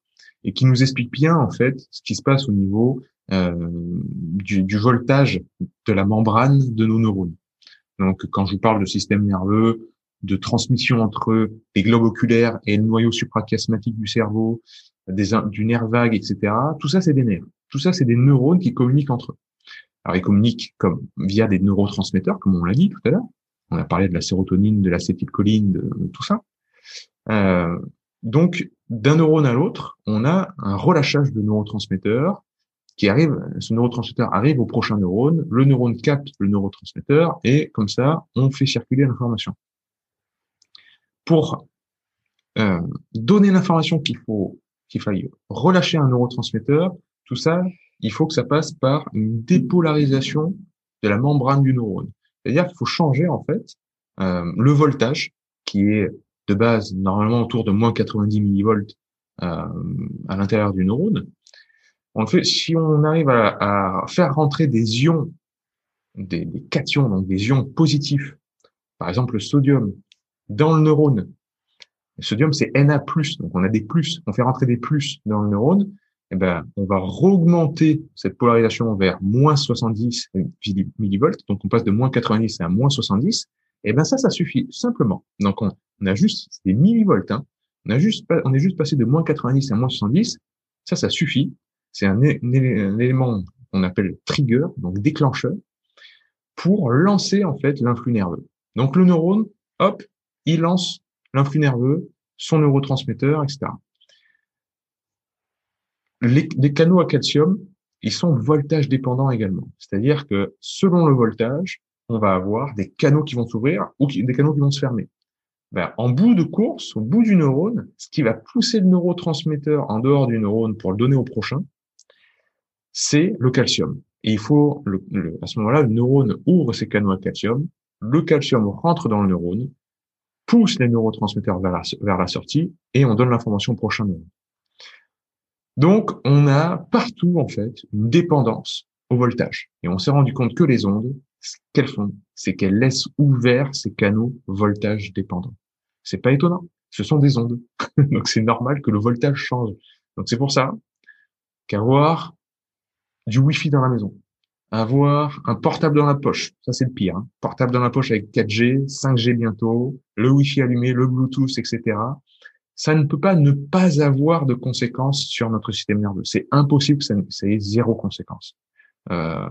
S2: et qui nous explique bien en fait ce qui se passe au niveau du, du, voltage de la membrane de nos neurones. Donc, quand je vous parle de système nerveux, de transmission entre les globes oculaires et le noyau suprachiasmatique du cerveau, des, du nerf vague, etc. Tout ça, c'est des nerfs. Tout ça, c'est des neurones qui communiquent entre eux. Alors, ils communiquent comme via des neurotransmetteurs, comme on l'a dit tout à l'heure. On a parlé de la sérotonine, de l'acétylcholine, de, de, tout ça. Euh, donc, d'un neurone à l'autre, on a un relâchage de neurotransmetteurs qui arrive, ce neurotransmetteur arrive au prochain neurone, le neurone capte le neurotransmetteur et comme ça, on fait circuler l'information. Pour euh, donner l'information qu'il faut, qu'il faille relâcher un neurotransmetteur, tout ça, il faut que ça passe par une dépolarisation de la membrane du neurone. C'est-à-dire qu'il faut changer en fait euh, le voltage qui est de base normalement autour de moins 90 millivolts euh, à l'intérieur du neurone. En fait, si on arrive à, à faire rentrer des ions, des, des, cations, donc des ions positifs, par exemple le sodium, dans le neurone. Le sodium, c'est Na+, donc on a des plus. On fait rentrer des plus dans le neurone eh ben, on va augmenter cette polarisation vers moins 70 millivolts. Donc, on passe de moins 90 à moins 70. Et eh ben, ça, ça suffit simplement. Donc, on, a juste des millivolts. Hein. On a juste, on est juste passé de moins 90 à moins 70. Ça, ça suffit. C'est un, élément qu'on appelle trigger, donc déclencheur, pour lancer en fait l'influx nerveux. Donc, le neurone, hop, il lance l'influx nerveux, son neurotransmetteur, etc les, canaux à calcium, ils sont voltage dépendants également. C'est-à-dire que selon le voltage, on va avoir des canaux qui vont s'ouvrir ou des canaux qui vont se fermer. Ben, en bout de course, au bout du neurone, ce qui va pousser le neurotransmetteur en dehors du neurone pour le donner au prochain, c'est le calcium. Et il faut, à ce moment-là, le neurone ouvre ses canaux à calcium, le calcium rentre dans le neurone, pousse les neurotransmetteurs vers la, vers la sortie et on donne l'information au prochain neurone. Donc, on a partout, en fait, une dépendance au voltage. Et on s'est rendu compte que les ondes, ce qu'elles font, c'est qu'elles laissent ouverts ces canaux voltage dépendants. C'est pas étonnant. Ce sont des ondes. Donc, c'est normal que le voltage change. Donc, c'est pour ça qu'avoir du Wi-Fi dans la maison, avoir un portable dans la poche, ça c'est le pire. Hein. Portable dans la poche avec 4G, 5G bientôt, le Wi-Fi allumé, le Bluetooth, etc ça ne peut pas ne pas avoir de conséquences sur notre système nerveux. C'est impossible que ça, ait zéro conséquence. Euh,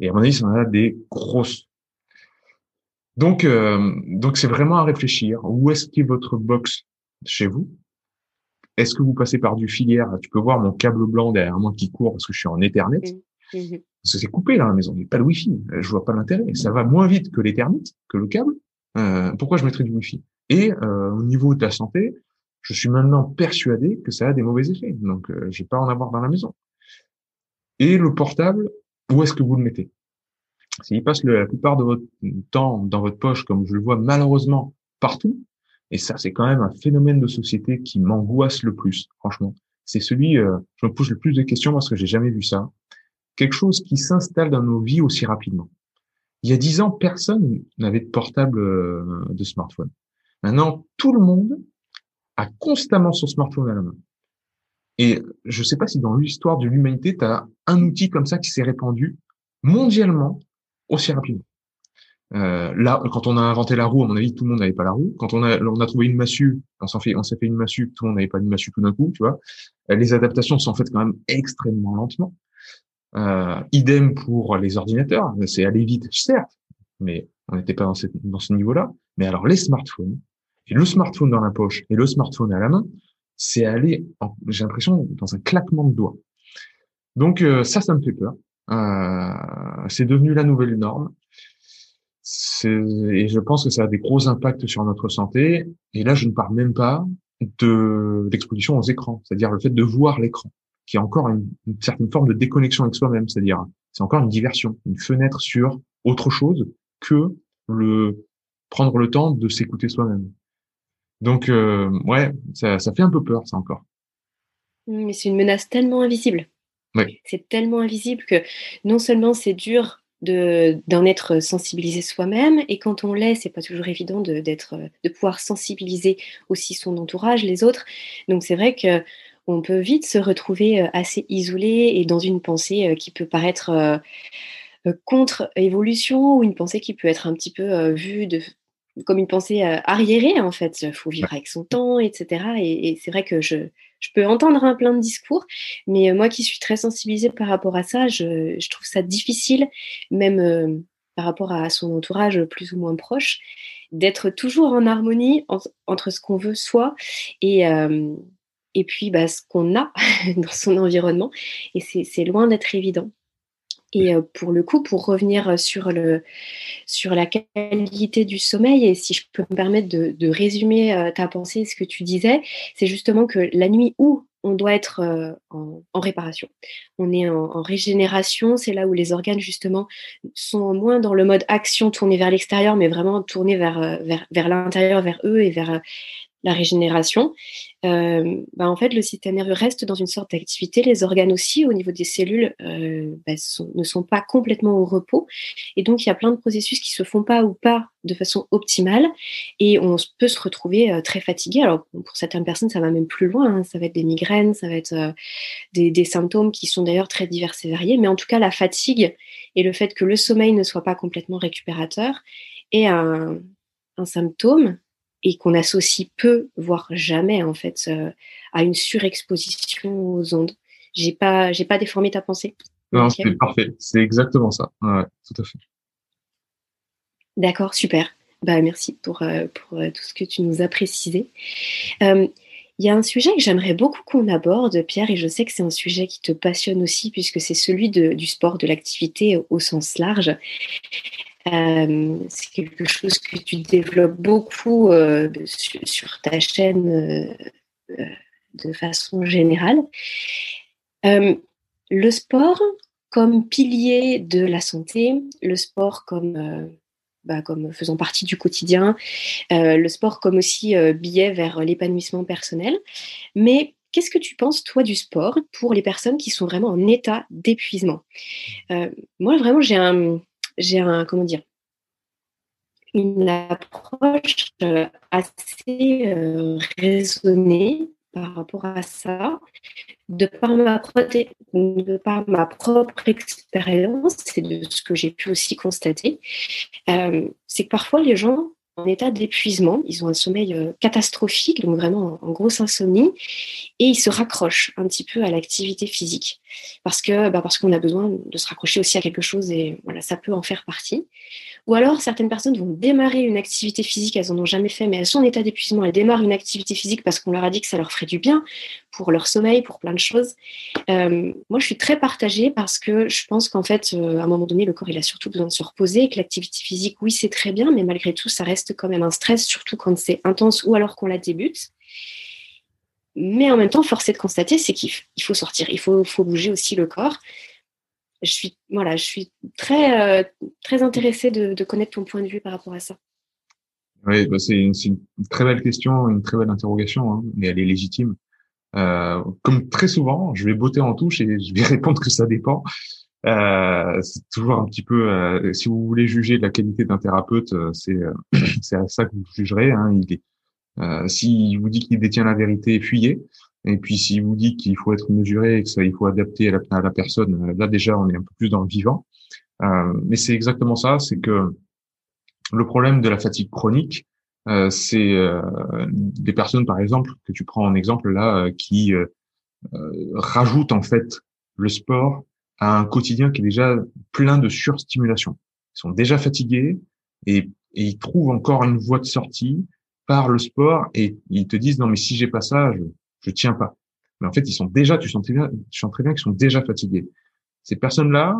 S2: et à mon avis, ça en a des grosses. Donc, euh, donc c'est vraiment à réfléchir. Où est-ce qu'est votre box chez vous? Est-ce que vous passez par du filière Tu peux voir mon câble blanc derrière moi qui court parce que je suis en Ethernet. Mmh. Parce que c'est coupé là, la maison. Il n'y a pas de Wi-Fi. Je vois pas l'intérêt. Ça va moins vite que l'Ethernet, que le câble. Euh, pourquoi je mettrais du Wi-Fi? Et euh, au niveau de la santé, je suis maintenant persuadé que ça a des mauvais effets. Donc, euh, je vais pas en avoir dans la maison. Et le portable, où est-ce que vous le mettez? S'il passe la plupart de votre temps dans votre poche, comme je le vois malheureusement partout, et ça, c'est quand même un phénomène de société qui m'angoisse le plus, franchement. C'est celui, euh, je me pose le plus de questions parce que j'ai jamais vu ça. Quelque chose qui s'installe dans nos vies aussi rapidement. Il y a dix ans, personne n'avait de portable, euh, de smartphone. Maintenant, tout le monde a constamment son smartphone à la main. Et je ne sais pas si dans l'histoire de l'humanité, tu as un outil comme ça qui s'est répandu mondialement aussi rapidement. Euh, là, quand on a inventé la roue, à mon avis, tout le monde n'avait pas la roue. Quand on a, on a trouvé une massue, on s'en fait, on s'est fait une massue, tout le monde n'avait pas une massue tout d'un coup, tu vois. Euh, les adaptations sont faites quand même extrêmement lentement. Euh, idem pour les ordinateurs, c'est aller vite, certes, mais on n'était pas dans, cette, dans ce niveau-là. Mais alors les smartphones, et le smartphone dans la poche et le smartphone à la main, c'est aller, j'ai l'impression, dans un claquement de doigts. Donc euh, ça, ça me fait peur. Euh, c'est devenu la nouvelle norme. et je pense que ça a des gros impacts sur notre santé. Et là, je ne parle même pas de l'exposition aux écrans, c'est-à-dire le fait de voir l'écran, qui est encore une, certaine forme de déconnexion avec soi-même, c'est-à-dire c'est encore une diversion, une fenêtre sur autre chose que le prendre le temps de s'écouter soi-même. Donc euh, ouais, ça, ça fait un peu peur, ça encore.
S1: Mais c'est une menace tellement invisible.
S2: Oui.
S1: C'est tellement invisible que non seulement c'est dur d'en être sensibilisé soi-même et quand on l'est c'est pas toujours évident de, pouvoir sensibiliser aussi son entourage les autres donc c'est vrai que on peut vite se retrouver euh, assez isolé et dans une pensée euh, qui peut paraître contre évolution ou une pensée qui peut être un petit peu vue de comme une pensée arriérée en fait il faut vivre avec son temps etc et c'est vrai que je je peux entendre un plein de discours, mais euh, moi qui suis très sensibilisée par rapport à ça, je, trouve ça difficile, même euh, par rapport à son entourage plus ou moins proche, d'être toujours en harmonie entre ce qu'on veut soi et, euh, et puis bah, ce qu'on a dans son environnement. Et c'est loin d'être évident. Et pour le coup, pour revenir sur, le, sur la qualité du sommeil, et si je peux me permettre de, résumer ta pensée, ce que tu disais, c'est justement que la nuit où on doit être en, réparation, on est en, régénération, c'est là où les organes justement sont moins dans le mode action tourné vers l'extérieur, mais vraiment tournés vers, vers, vers l'intérieur, vers eux et vers la régénération, euh, bah, en fait, le système nerveux reste dans une sorte d'activité. Les organes aussi, au niveau des cellules, euh, bah, ne sont pas complètement au repos. Et donc, il y a plein de processus qui se font pas ou pas de façon optimale. Et on peut se retrouver euh, très fatigué. Alors, pour certaines personnes, ça va même plus loin. Hein. Ça va être des migraines, ça va être des, symptômes qui sont d'ailleurs très divers et variés. Mais en tout cas, la fatigue et le fait que le sommeil ne soit pas complètement récupérateur est un symptôme et qu'on associe peu, voire jamais en fait, euh, à une surexposition aux ondes. J'ai pas, j'ai pas déformé ta pensée.
S2: Non, c'est parfait. C'est exactement ça. Ouais, tout à fait.
S1: D'accord, super. Bah, merci pour, euh, pour euh, tout ce que tu nous as précisé. Il y a un sujet que j'aimerais beaucoup qu'on aborde, Pierre, et je sais que c'est un sujet qui te passionne aussi, puisque c'est celui de, du sport, de l'activité au sens large. Euh, c'est quelque chose que tu développes beaucoup euh, sur, ta chaîne euh, de façon générale. le sport comme pilier de la santé, le sport comme, bah, comme faisant partie du quotidien, le sport comme aussi billet vers l'épanouissement personnel. Mais Qu'est-ce que tu penses, toi, du sport pour les personnes qui sont vraiment en état d'épuisement? Moi, vraiment, j'ai un, j'ai un, comment dire, une approche euh, assez euh, raisonnée par rapport à ça, de par ma, propre expérience et de ce que j'ai pu aussi constater, euh, c'est que parfois les gens en état d'épuisement, ils ont un sommeil catastrophique, donc vraiment en grosse insomnie, et ils se raccrochent un petit peu à l'activité physique parce que bah parce qu'on a besoin de se raccrocher aussi à quelque chose et voilà ça peut en faire partie. Ou alors, certaines personnes vont démarrer une activité physique, elles n'en ont jamais fait, mais elles sont en état d'épuisement, elles démarrent une activité physique parce qu'on leur a dit que ça leur ferait du bien pour leur sommeil, pour plein de choses. Euh, moi, je suis très partagée parce que je pense qu'en fait, euh, à un moment donné, le corps, il a surtout besoin de se reposer, que l'activité physique, oui, c'est très bien, mais malgré tout, ça reste quand même un stress, surtout quand c'est intense ou alors qu'on la débute. Mais en même temps, force est de constater, c'est qu'il faut sortir, il faut, faut bouger aussi le corps je suis, voilà, je suis très, euh, très intéressée de, connaître ton point de vue par rapport à ça.
S2: Oui, bah c'est une, très belle question, une très belle interrogation, hein, mais elle est légitime. Euh, comme très souvent, je vais botter en touche et je vais répondre que ça dépend. Euh, c'est toujours un petit peu, euh, si vous voulez juger la qualité d'un thérapeute, euh, c'est c'est à ça que vous jugerez. Hein, il est, s'il vous dit qu'il détient la vérité, fuyez. Et puis, s'il vous dit qu'il faut être mesuré et que ça, il faut adapter à la, personne, là déjà, on est un peu plus dans le vivant. Euh, mais c'est exactement ça, c'est que le problème de la fatigue chronique, euh, c'est euh, des personnes, par exemple, que tu prends en exemple là, euh, qui euh, rajoutent en fait le sport à un quotidien qui est déjà plein de surstimulation. Ils sont déjà fatigués et, ils trouvent encore une voie de sortie par le sport et ils te disent non mais si j'ai pas ça, je, je tiens pas. Mais en fait, ils sont déjà, tu sens très bien, tu sens très bien qu'ils sont déjà fatigués. Ces personnes-là,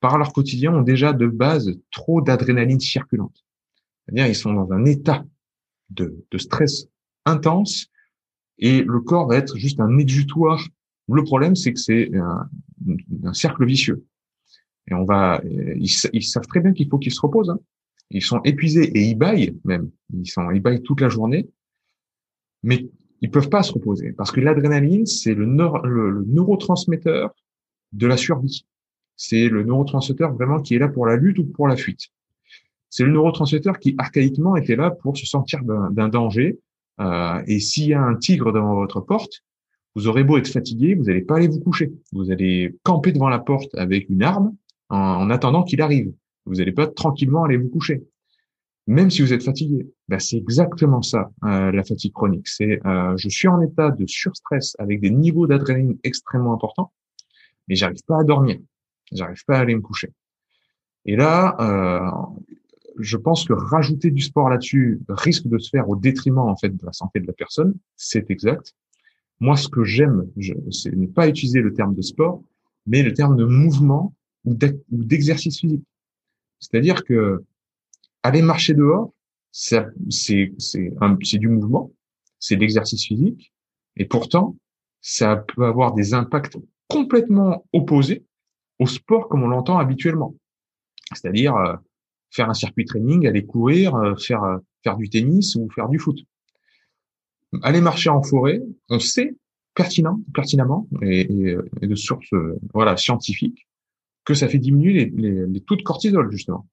S2: par leur quotidien, ont déjà de base trop d'adrénaline circulante. C'est-à-dire, ils sont dans un état de, de stress intense et le corps va être juste un exutoire. Le problème, c'est que c'est un, un, cercle vicieux. Et on va, ils, ils savent très bien qu'il faut qu'ils se reposent. Hein. Ils sont épuisés et ils baillent même. Ils sont, ils baillent toute la journée, mais ils peuvent pas se reposer parce que l'adrénaline, c'est le, le, neurotransmetteur de la survie. C'est le neurotransmetteur vraiment qui est là pour la lutte ou pour la fuite. C'est le neurotransmetteur qui archaïquement était là pour se sentir d'un danger. Euh, et s'il y a un tigre devant votre porte, vous aurez beau être fatigué, vous n'allez pas aller vous coucher. Vous allez camper devant la porte avec une arme en, attendant qu'il arrive. Vous n'allez pas tranquillement aller vous coucher. Même si vous êtes fatigué, ben c'est exactement ça, euh, la fatigue chronique. C'est euh, je suis en état de surstress avec des niveaux d'adrénaline extrêmement importants, mais j'arrive pas à dormir, j'arrive pas à aller me coucher. Et là, euh, je pense que rajouter du sport là-dessus risque de se faire au détriment en fait de la santé de la personne. C'est exact. Moi, ce que j'aime, c'est ne pas utiliser le terme de sport, mais le terme de mouvement ou d'exercice physique. C'est-à-dire que aller marcher dehors, c'est du mouvement, c'est de l'exercice physique, et pourtant, ça peut avoir des impacts complètement opposés au sport comme on l'entend habituellement. C'est-à-dire euh, faire un circuit training, aller courir, euh, faire euh, faire du tennis ou faire du foot. Aller marcher en forêt, on sait pertinent, pertinemment et, de sources voilà scientifiques que ça fait diminuer les, les, les taux de cortisol justement.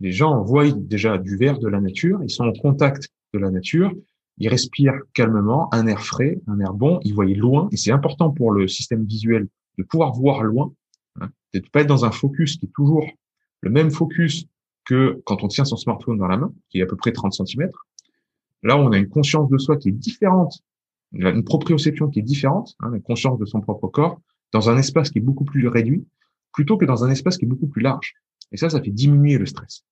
S2: Les gens voient déjà du vert de la nature, ils sont en contact de la nature, ils respirent calmement, un air frais, un air bon, ils voient loin, et c'est important pour le système visuel de pouvoir voir loin, hein, de pas être dans un focus qui est toujours le même focus que quand on tient son smartphone dans la main, qui est à peu près 30 cm. Là, on a une conscience de soi qui est différente, une proprioception qui est différente, hein, une conscience de son propre corps, dans un espace qui est beaucoup plus réduit, plutôt que dans un espace qui est beaucoup plus large. Et ça, ça fait diminuer le stress.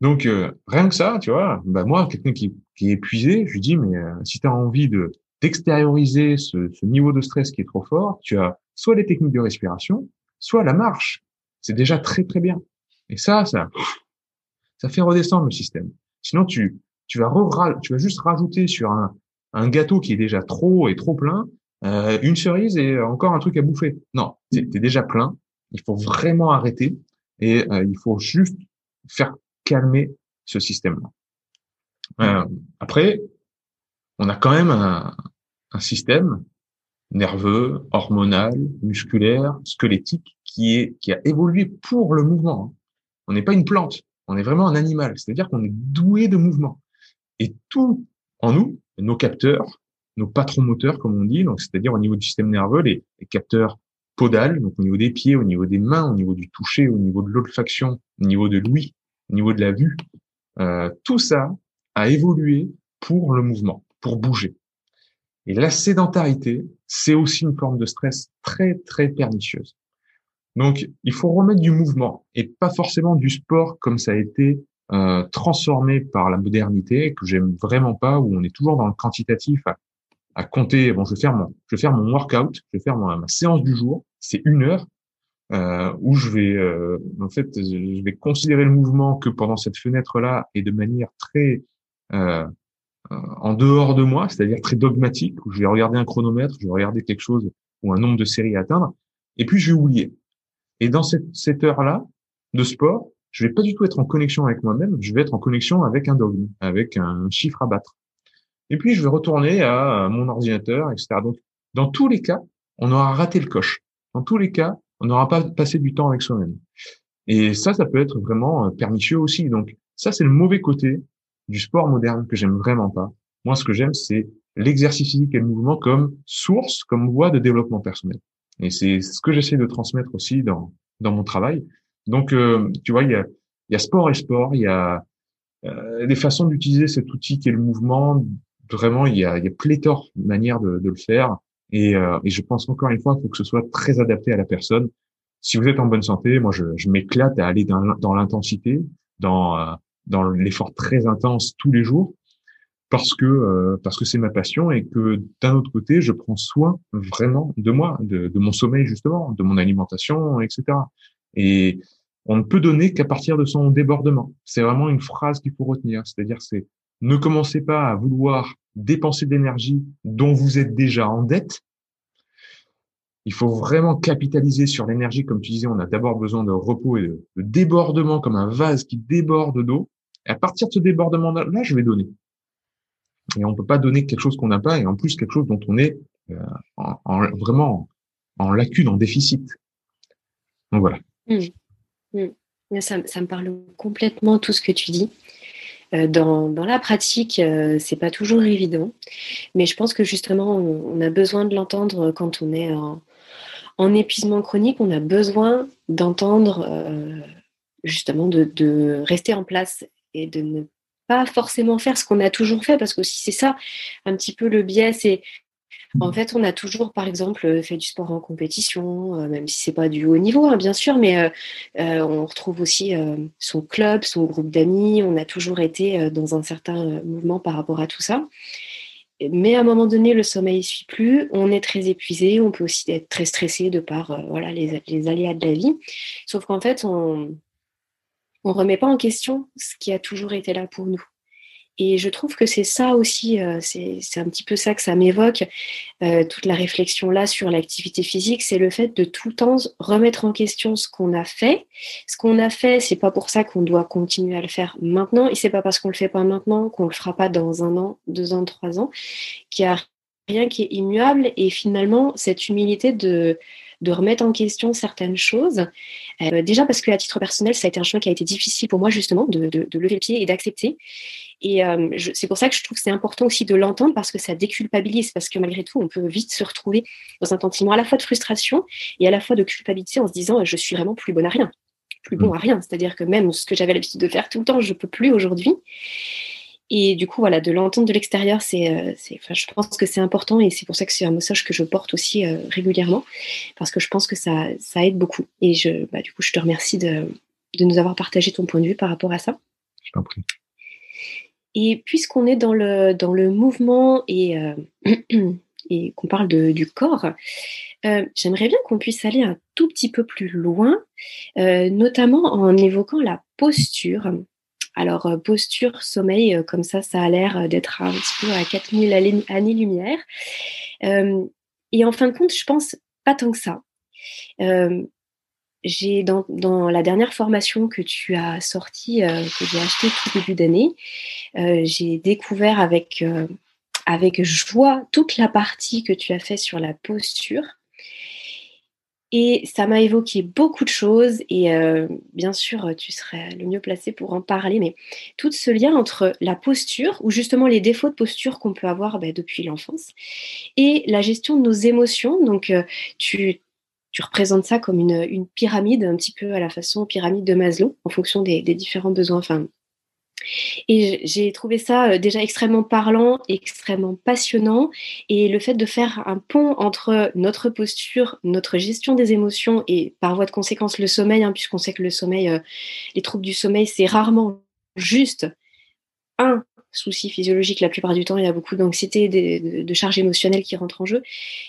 S2: Donc, euh, rien que ça, tu vois, bah moi, quelqu'un qui, qui, est épuisé, je lui dis, mais euh, si tu as envie de d'extérioriser ce, ce, niveau de stress qui est trop fort, tu as soit les techniques de respiration, soit la marche. C'est déjà très, très bien. Et ça, ça, ça fait redescendre le système. Sinon, tu, tu vas, tu vas juste rajouter sur un, un gâteau qui est déjà trop et trop plein, euh, une cerise et encore un truc à bouffer. Non, tu es déjà plein. Il faut vraiment arrêter et euh, il faut juste faire calmer ce système-là. Euh, après, on a quand même un, un, système nerveux, hormonal, musculaire, squelettique qui est qui a évolué pour le mouvement. On n'est pas une plante, on est vraiment un animal. C'est-à-dire qu'on est doué de mouvement. Et tout en nous, nos capteurs, nos patrons moteurs, comme on dit, donc c'est-à-dire au niveau du système nerveux, les, capteurs podales, donc au niveau des pieds, au niveau des mains, au niveau du toucher, au niveau de l'olfaction, au niveau de l'ouïe, au niveau de la vue, euh, tout ça a évolué pour le mouvement, pour bouger. Et la sédentarité, c'est aussi une forme de stress très très pernicieuse. Donc, il faut remettre du mouvement et pas forcément du sport comme ça a été euh, transformé par la modernité que j'aime vraiment pas, où on est toujours dans le quantitatif à à compter. Bon, je vais faire mon, je vais mon workout, je vais faire ma, séance du jour. C'est une heure euh, où je vais, euh, en fait, je vais considérer le mouvement que pendant cette fenêtre-là et de manière très euh, euh, en dehors de moi, c'est-à-dire très dogmatique, où je vais regarder un chronomètre, je vais regarder quelque chose ou un nombre de séries à atteindre, et puis je vais oublier. Et dans cette, cette heure-là de sport, je vais pas du tout être en connexion avec moi-même, je vais être en connexion avec un dogme, avec un chiffre à battre. Et puis, je vais retourner à mon ordinateur, etc. Donc, dans tous les cas, on aura raté le coche. Dans tous les cas, on n'aura pas passé du temps avec soi-même. Et ça, ça peut être vraiment euh, pernicieux aussi. Donc, ça, c'est le mauvais côté du sport moderne que j'aime vraiment pas. Moi, ce que j'aime, c'est l'exercice physique et le mouvement comme source, comme voie de développement personnel. Et c'est ce que j'essaie de transmettre aussi dans, dans mon travail. Donc, euh, tu vois, il y a, il y a sport et sport, il y a euh, des façons d'utiliser cet outil qui est le mouvement vraiment, il y a, il y a pléthore de manières de, de le faire. Et, euh, et, je pense encore une fois qu'il faut que ce soit très adapté à la personne. Si vous êtes en bonne santé, moi, je, je m'éclate à aller dans, dans l'intensité, dans, euh, dans l'effort très intense tous les jours, parce que euh, parce que c'est ma passion et que d'un autre côté, je prends soin vraiment de moi, de, de, mon sommeil justement, de mon alimentation, etc. Et on ne peut donner qu'à partir de son débordement. C'est vraiment une phrase qu'il faut retenir. C'est-à-dire, c'est ne commencez pas à vouloir dépenser d'énergie dont vous êtes déjà en dette. Il faut vraiment capitaliser sur l'énergie. Comme tu disais, on a d'abord besoin de repos et de, débordement comme un vase qui déborde d'eau. À partir de ce débordement-là, je vais donner. Et on ne peut pas donner quelque chose qu'on n'a pas et en plus quelque chose dont on est euh, en, vraiment en lacune, en déficit. Donc voilà.
S1: Mmh. Mmh. Ça, me parle complètement tout ce que tu dis. Euh, dans, la pratique, euh, c'est pas toujours évident, mais je pense que justement, on, a besoin de l'entendre quand on est en, en, épuisement chronique. On a besoin d'entendre euh, justement de, rester en place et de ne pas forcément faire ce qu'on a toujours fait, parce que si c'est ça un petit peu le biais, c'est en fait, on a toujours, par exemple, fait du sport en compétition, euh, même si c'est pas du haut niveau, hein, bien sûr, mais euh, euh, on retrouve aussi son club, son groupe d'amis. On a toujours été dans un certain mouvement par rapport à tout ça. Mais à un moment donné, le sommeil ne suit plus, on est très épuisé, on peut aussi être très stressé de par voilà, les, les aléas de la vie. Sauf qu'en fait, on ne remet pas en question ce qui a toujours été là pour nous. Et je trouve que c'est ça aussi, euh, c'est un petit peu ça que ça m'évoque, euh, toute la réflexion là sur l'activité physique, c'est le fait de tout le temps remettre en question ce qu'on a fait. Ce qu'on a fait, c'est pas pour ça qu'on doit continuer à le faire maintenant, et c'est pas parce qu'on le fait pas maintenant qu'on le fera pas dans un an, deux ans, trois ans, qu'il y a rien qui est immuable. Et finalement, cette humilité de de remettre en question certaines choses. Euh, déjà parce que à titre personnel, ça a été un choix qui a été difficile pour moi justement de, de lever le pied et d'accepter. Et euh, c'est pour ça que je trouve que c'est important aussi de l'entendre parce que ça déculpabilise, parce que malgré tout, on peut vite se retrouver dans un sentiment à la fois de frustration et à la fois de culpabilité en se disant je suis vraiment plus bonne à rien, plus bon mm. à rien. C'est-à-dire que même ce que j'avais l'habitude de faire tout le temps, je peux plus aujourd'hui. Et du coup, voilà, de l'entendre de l'extérieur, c'est, euh, enfin, je pense que c'est important et c'est pour ça que c'est un message que je porte aussi euh, régulièrement parce que je pense que ça, ça aide beaucoup. Et je, bah, du coup, je te remercie de, de nous avoir partagé ton point de vue par rapport à ça.
S2: Je t'en prie.
S1: Et puisqu'on est dans le, dans le mouvement et, euh, et qu'on parle de, du corps, euh, j'aimerais bien qu'on puisse aller un tout petit peu plus loin, notamment en évoquant la posture. Alors, posture, sommeil, comme ça, ça a l'air d'être un petit peu à 4000 années-lumière. et en fin de compte, je pense pas tant que ça j'ai dans, dans, la dernière formation que tu as sortie, euh, que j'ai achetée tout début d'année, euh, j'ai découvert avec, euh, avec joie toute la partie que tu as fait sur la posture. Et ça m'a évoqué beaucoup de choses et bien sûr, tu serais le mieux placé pour en parler, mais tout ce lien entre la posture, ou justement les défauts de posture qu'on peut avoir bah, depuis l'enfance, et la gestion de nos émotions. Donc, tu tu représentes ça comme une, pyramide, un petit peu à la façon pyramide de Maslow, en fonction des, différents besoins. Et j'ai trouvé ça euh, déjà extrêmement parlant, extrêmement passionnant. Et le fait de faire un pont entre notre posture, notre gestion des émotions et par voie de conséquence le sommeil, hein, puisqu'on sait que le sommeil, euh, les troubles du sommeil, c'est rarement juste un souci physiologique. La plupart du temps, il y a beaucoup d'anxiété, de, de, charge émotionnelle qui rentrent en jeu.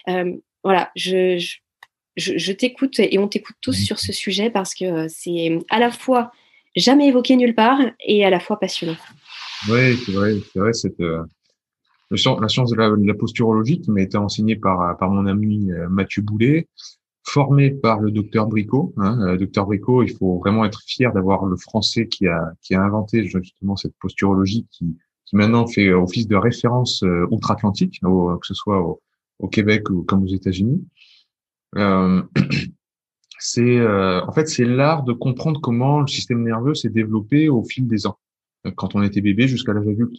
S1: Euh, voilà, je je, t'écoute et on t'écoute tous sur ce sujet parce que c'est à la fois jamais évoqué nulle part et à la fois passionnant.
S2: Oui, c'est vrai, c'est vrai, cette, euh, la science de la, posturologie qui m'a été enseignée par, par mon ami euh, Mathieu Boulet, formé par le docteur Bricot. Hein, docteur Bricot, il faut vraiment être fier d'avoir le français qui a, qui a inventé justement cette posturologie qui, qui maintenant fait office de référence outre-Atlantique, que ce soit au, au Québec ou comme aux États-Unis. Euh, c'est euh, en fait c'est l'art de comprendre comment le système nerveux s'est développé au fil des ans, quand on était bébé jusqu'à l'âge adulte.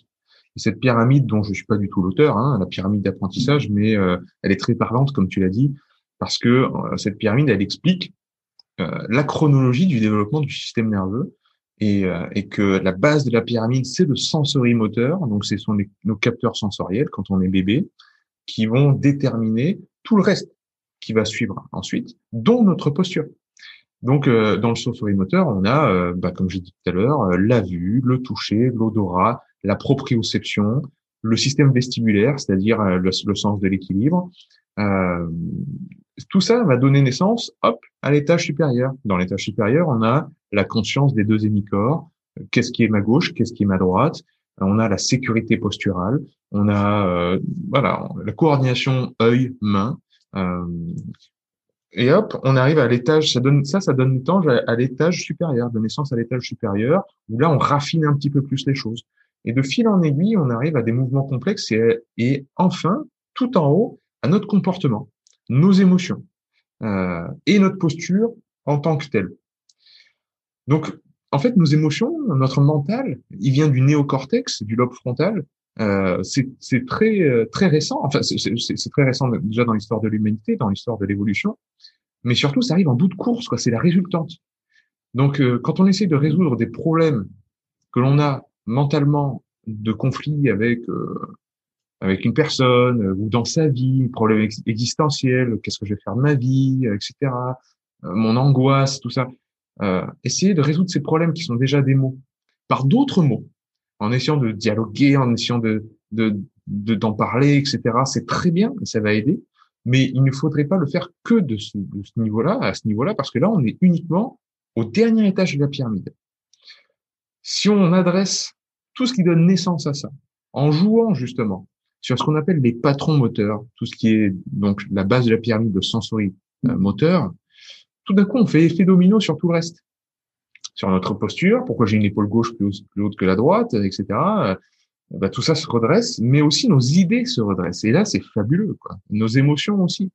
S2: Et cette pyramide dont je suis pas du tout l'auteur, hein, la pyramide d'apprentissage, mais euh, elle est très parlante comme tu l'as dit, parce que cette pyramide elle explique la chronologie du développement du système nerveux et, et, que la base de la pyramide, c'est le sensorimoteur, donc ce sont nos capteurs sensoriels quand on est bébé, qui vont déterminer tout le reste qui va suivre ensuite, dont notre posture. Donc, euh, dans le sensorimoteur, on a, euh, bah, comme j'ai dit tout à l'heure, euh, la vue, le toucher, l'odorat, la proprioception, le système vestibulaire, c'est-à-dire le, sens de l'équilibre, tout ça va donner naissance, hop, à l'étage supérieur. Dans l'étage supérieur, on a la conscience des deux hémicorps. Qu'est-ce qui est ma gauche, qu'est-ce qui est ma droite? On a la sécurité posturale. On a euh, voilà la coordination œil-main. Euh, et hop, on arrive à l'étage. Ça donne ça, ça donne naissance à, l'étage supérieur, de naissance à l'étage supérieur, où là on raffine un petit peu plus les choses. Et de fil en aiguille, on arrive à des mouvements complexes et, et enfin, tout en haut, à notre comportement nos émotions euh, et notre posture en tant que telle. Donc, en fait, nos émotions, notre mental, il vient du néocortex, du lobe frontal. Euh, c'est très euh, très récent. Enfin, c'est très récent déjà dans l'histoire de l'humanité, dans l'histoire de l'évolution. Mais surtout, ça arrive en bout de course. quoi. C'est la résultante. Donc, euh, quand on essaie de résoudre des problèmes que l'on a mentalement de conflit avec euh, avec une personne euh, ou dans sa vie, problème existentiel, qu'est-ce que je vais faire de ma vie, euh, etc. Euh, mon angoisse, tout ça. Euh, essayer de résoudre ces problèmes qui sont déjà des mots par d'autres mots, en essayant de dialoguer, en essayant de d'en de, d'en parler, etc. C'est très bien, ça va aider, mais il ne faudrait pas le faire que de ce, de ce niveau-là, à ce niveau-là, parce que là, on est uniquement au dernier étage de la pyramide. Si on adresse tout ce qui donne naissance à ça, en jouant justement sur ce qu'on appelle les patrons moteurs, tout ce qui est donc la base de la pyramide de sensory euh, moteur, tout d'un coup, on fait effet domino sur tout le reste. Sur notre posture, pourquoi j'ai une épaule gauche plus, haute que la droite, etc. Euh, bah, tout ça se redresse, mais aussi nos idées se redressent. Et là, c'est fabuleux. Quoi. Nos émotions aussi.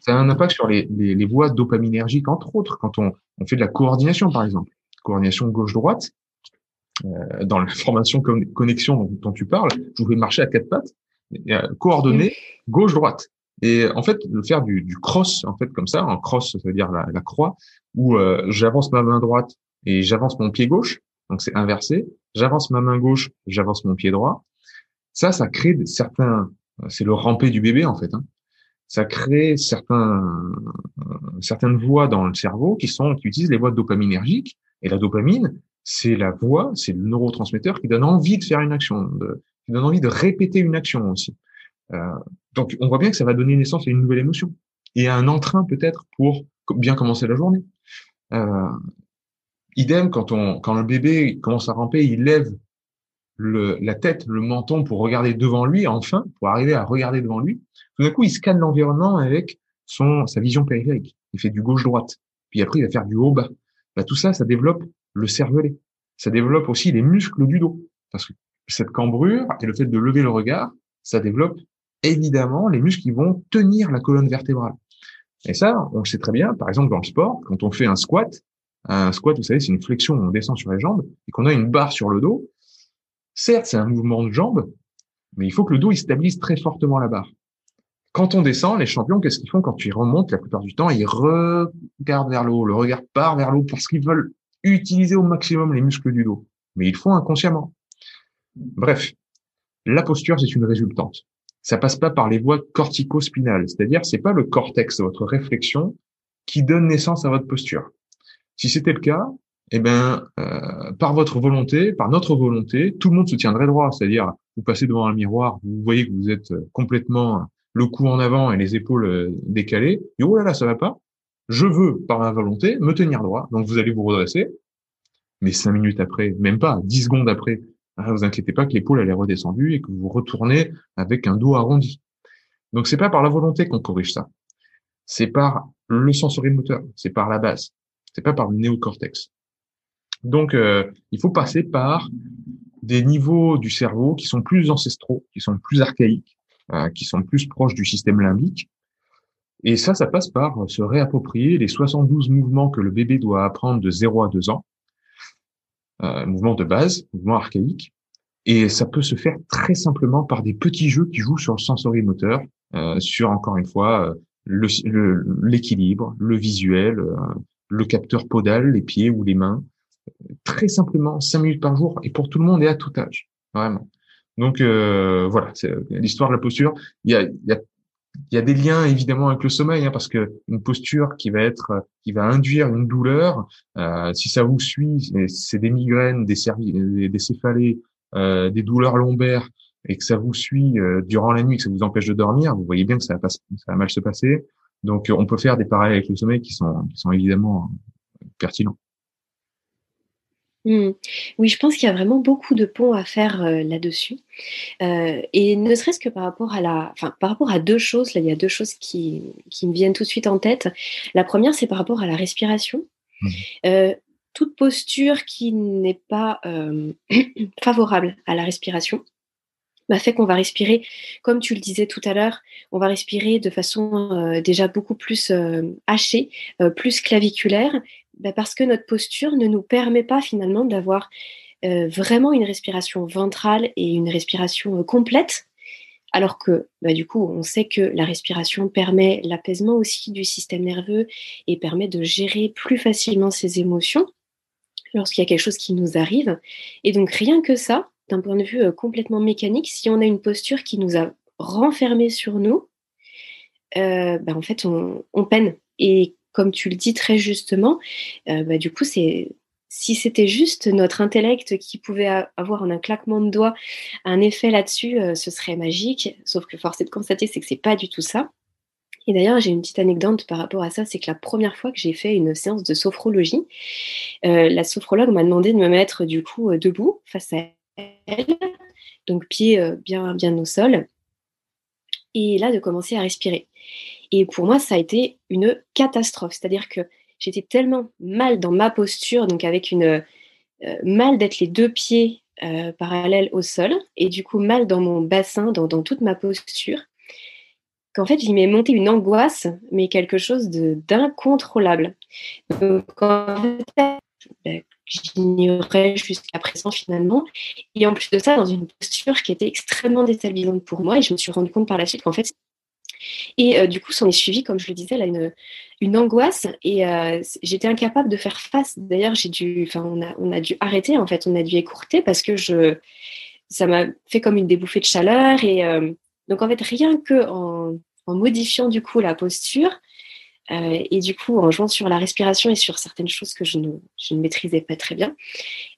S2: Ça a un impact sur les, les, les voies dopaminergiques, entre autres, quand on, on, fait de la coordination, par exemple. Coordination gauche-droite, euh, dans la formation connexion dont, dont, tu parles, je pouvais marcher à quatre pattes coordonnées gauche-droite. Et en fait, le faire du, du, cross, en fait, comme ça, en cross, ça veut dire la, la croix, où euh, j'avance ma main droite et j'avance mon pied gauche, donc c'est inversé. J'avance ma main gauche, j'avance mon pied droit. Ça, ça crée certains, c'est le rampé du bébé en fait. Hein. Ça crée certains, euh, certaines voies dans le cerveau qui sont, qui utilisent les voies dopaminergiques. Et la dopamine, c'est la voie, c'est le neurotransmetteur qui donne envie de faire une action, qui donne envie de répéter une action aussi. Euh, donc, on voit bien que ça va donner naissance à une nouvelle émotion et à un entrain peut-être pour bien commencer la journée. Euh, idem quand on, quand le bébé commence à ramper, il lève la tête, le menton pour regarder devant lui, enfin, pour arriver à regarder devant lui. Tout d'un coup, il scanne l'environnement avec son sa vision périphérique. Il fait du gauche-droite. Puis après, il va faire du haut-bas. Bah, tout ça, ça développe le cervelet. Ça développe aussi les muscles du dos. Parce que cette cambrure et le fait de lever le regard, ça développe évidemment les muscles qui vont tenir la colonne vertébrale. Et ça, on le sait très bien, par exemple dans le sport, quand on fait un squat, un squat, vous savez, c'est une flexion où on descend sur les jambes et qu'on a une barre sur le dos. Certes, c'est un mouvement de jambes, mais il faut que le dos il stabilise très fortement la barre. Quand on descend, les champions, qu'est-ce qu'ils font quand ils remontent la plupart du temps? Ils regardent vers le haut, le regard part vers le haut parce qu'ils veulent utiliser au maximum les muscles du dos. Mais ils le font inconsciemment. Bref, la posture, c'est une résultante. Ça passe pas par les voies cortico-spinales, c'est-à-dire c'est pas le cortex votre réflexion qui donne naissance à votre posture. Si c'était le cas, eh ben, euh, par votre volonté, par notre volonté, tout le monde se tiendrait droit. C'est-à-dire, vous passez devant un miroir, vous voyez que vous êtes complètement le cou en avant et les épaules euh, décalées. Oh là là, ça va pas. Je veux, par ma volonté, me tenir droit. Donc vous allez vous redresser. Mais cinq minutes après, même pas, dix secondes après, ah, vous inquiétez pas que l'épaule elle est redescendue et que vous retournez avec un dos arrondi. Donc c'est pas par la volonté qu'on corrige ça. C'est par le sensorimoteur, c'est par la base. C'est pas par le néocortex. Donc euh, il faut passer par des niveaux du cerveau qui sont plus ancestraux, qui sont plus archaïques, euh, qui sont plus proches du système limbique. Et ça, ça passe par se réapproprier les 72 mouvements que le bébé doit apprendre de 0 à 2 ans euh, mouvement de base, mouvement archaïque. Et ça peut se faire très simplement par des petits jeux qui jouent sur le sensorimoteur, euh, sur encore une fois euh, l'équilibre, le, visuel, euh, le capteur podal, les pieds ou les mains. Très simplement, cinq minutes par jour, et pour tout le monde et à tout âge, vraiment. Donc euh, voilà, c'est l'histoire de la posture. Il y a, y a y a des liens évidemment avec le sommeil, hein, parce que une posture qui va être, qui va induire une douleur, euh, si ça vous suit, c'est des migraines, des céphalées, euh, des douleurs lombaires, et que ça vous suit euh, durant la nuit, que ça vous empêche de dormir, vous voyez bien que ça va, pas, ça va mal se passer. Donc, on peut faire des parallèles avec le sommeil qui sont, qui sont évidemment pertinents.
S1: Mmh. Oui, je pense qu'il y a vraiment beaucoup de ponts à faire euh, là-dessus. Euh, et ne serait-ce que par rapport à la, enfin, par rapport à deux choses, là, il y a deux choses qui, qui me viennent tout de suite en tête. La première, c'est par rapport à la respiration. Mmh. Euh, toute posture qui n'est pas favorable à la respiration bah, fait qu'on va respirer, comme tu le disais tout à l'heure, on va respirer de façon déjà beaucoup plus hachée, plus claviculaire, bah, parce que notre posture ne nous permet pas finalement d'avoir euh, vraiment une respiration ventrale et une respiration euh, complète. Alors que, bah, du coup, on sait que la respiration permet l'apaisement aussi du système nerveux et permet de gérer plus facilement ses émotions lorsqu'il y a quelque chose qui nous arrive. Et donc, rien que ça, d'un point de vue euh, complètement mécanique, si on a une posture qui nous a renfermés sur nous, bah, en fait, on, peine. Et comme tu le dis très justement, euh, bah, du coup, c'est si c'était juste notre intellect qui pouvait avoir en un claquement de doigts un effet là-dessus, euh, ce serait magique. Sauf que force est de constater, c'est que c'est pas du tout ça. Et d'ailleurs, j'ai une petite anecdote par rapport à ça, c'est que la première fois que j'ai fait une séance de sophrologie, euh, la sophrologue m'a demandé de me mettre du coup debout face à donc pieds bien bien au sol, et là de commencer à respirer. Et pour moi, ça a été une catastrophe. C'est-à-dire que j'étais tellement mal dans ma posture, donc avec une euh, mal d'être les deux pieds euh, parallèles au sol, et du coup mal dans mon bassin, dans, toute ma posture, qu'en fait, il m'est monté une angoisse, mais quelque chose d'incontrôlable. Donc, j'ignorais jusqu'à présent finalement. Et en plus de ça, dans une posture qui était extrêmement déstabilisante pour moi, et je me suis rendu compte par la suite qu'en fait, et euh, du coup, s'en est suivi, comme je le disais, là, une, une angoisse. Et euh, j'étais incapable de faire face. D'ailleurs, j'ai dû, enfin, on a, on a dû arrêter, en fait, on a dû écourter parce que je, ça m'a fait comme une débouffée de chaleur. Et euh, donc, en fait, rien que en, en, modifiant du coup la posture, et du coup, en jouant sur la respiration et sur certaines choses que je ne, je ne maîtrisais pas très bien,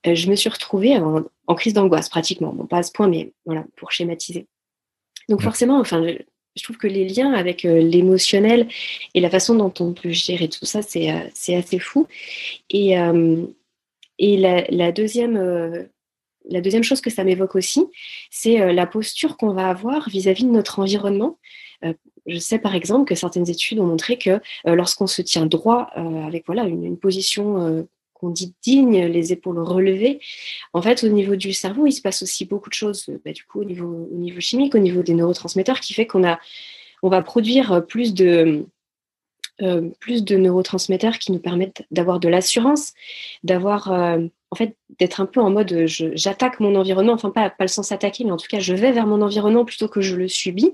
S1: je me suis retrouvée en, en crise d'angoisse pratiquement. Bon, pas à ce point, mais voilà, pour schématiser. Donc forcément, enfin, je trouve que les liens avec euh, l'émotionnel et la façon dont on peut gérer tout ça, c'est euh, assez fou. Et, euh, et la, la, deuxième, la deuxième chose que ça m'évoque aussi, c'est la posture qu'on va avoir vis-à-vis de notre environnement. Je sais par exemple que certaines études ont montré que lorsqu'on se tient droit avec voilà une, position on dit digne, les épaules relevées, en fait, au niveau du cerveau, il se passe aussi beaucoup de choses, bah, du coup, au niveau, au niveau chimique, au niveau des neurotransmetteurs, qui fait qu'on va produire plus de, euh, neurotransmetteurs qui nous permettent d'avoir de l'assurance, d'avoir, euh, en fait, d'être un peu en mode, j'attaque mon environnement, enfin pas, pas le sens attaquer, mais en tout cas, je vais vers mon environnement plutôt que je le subis.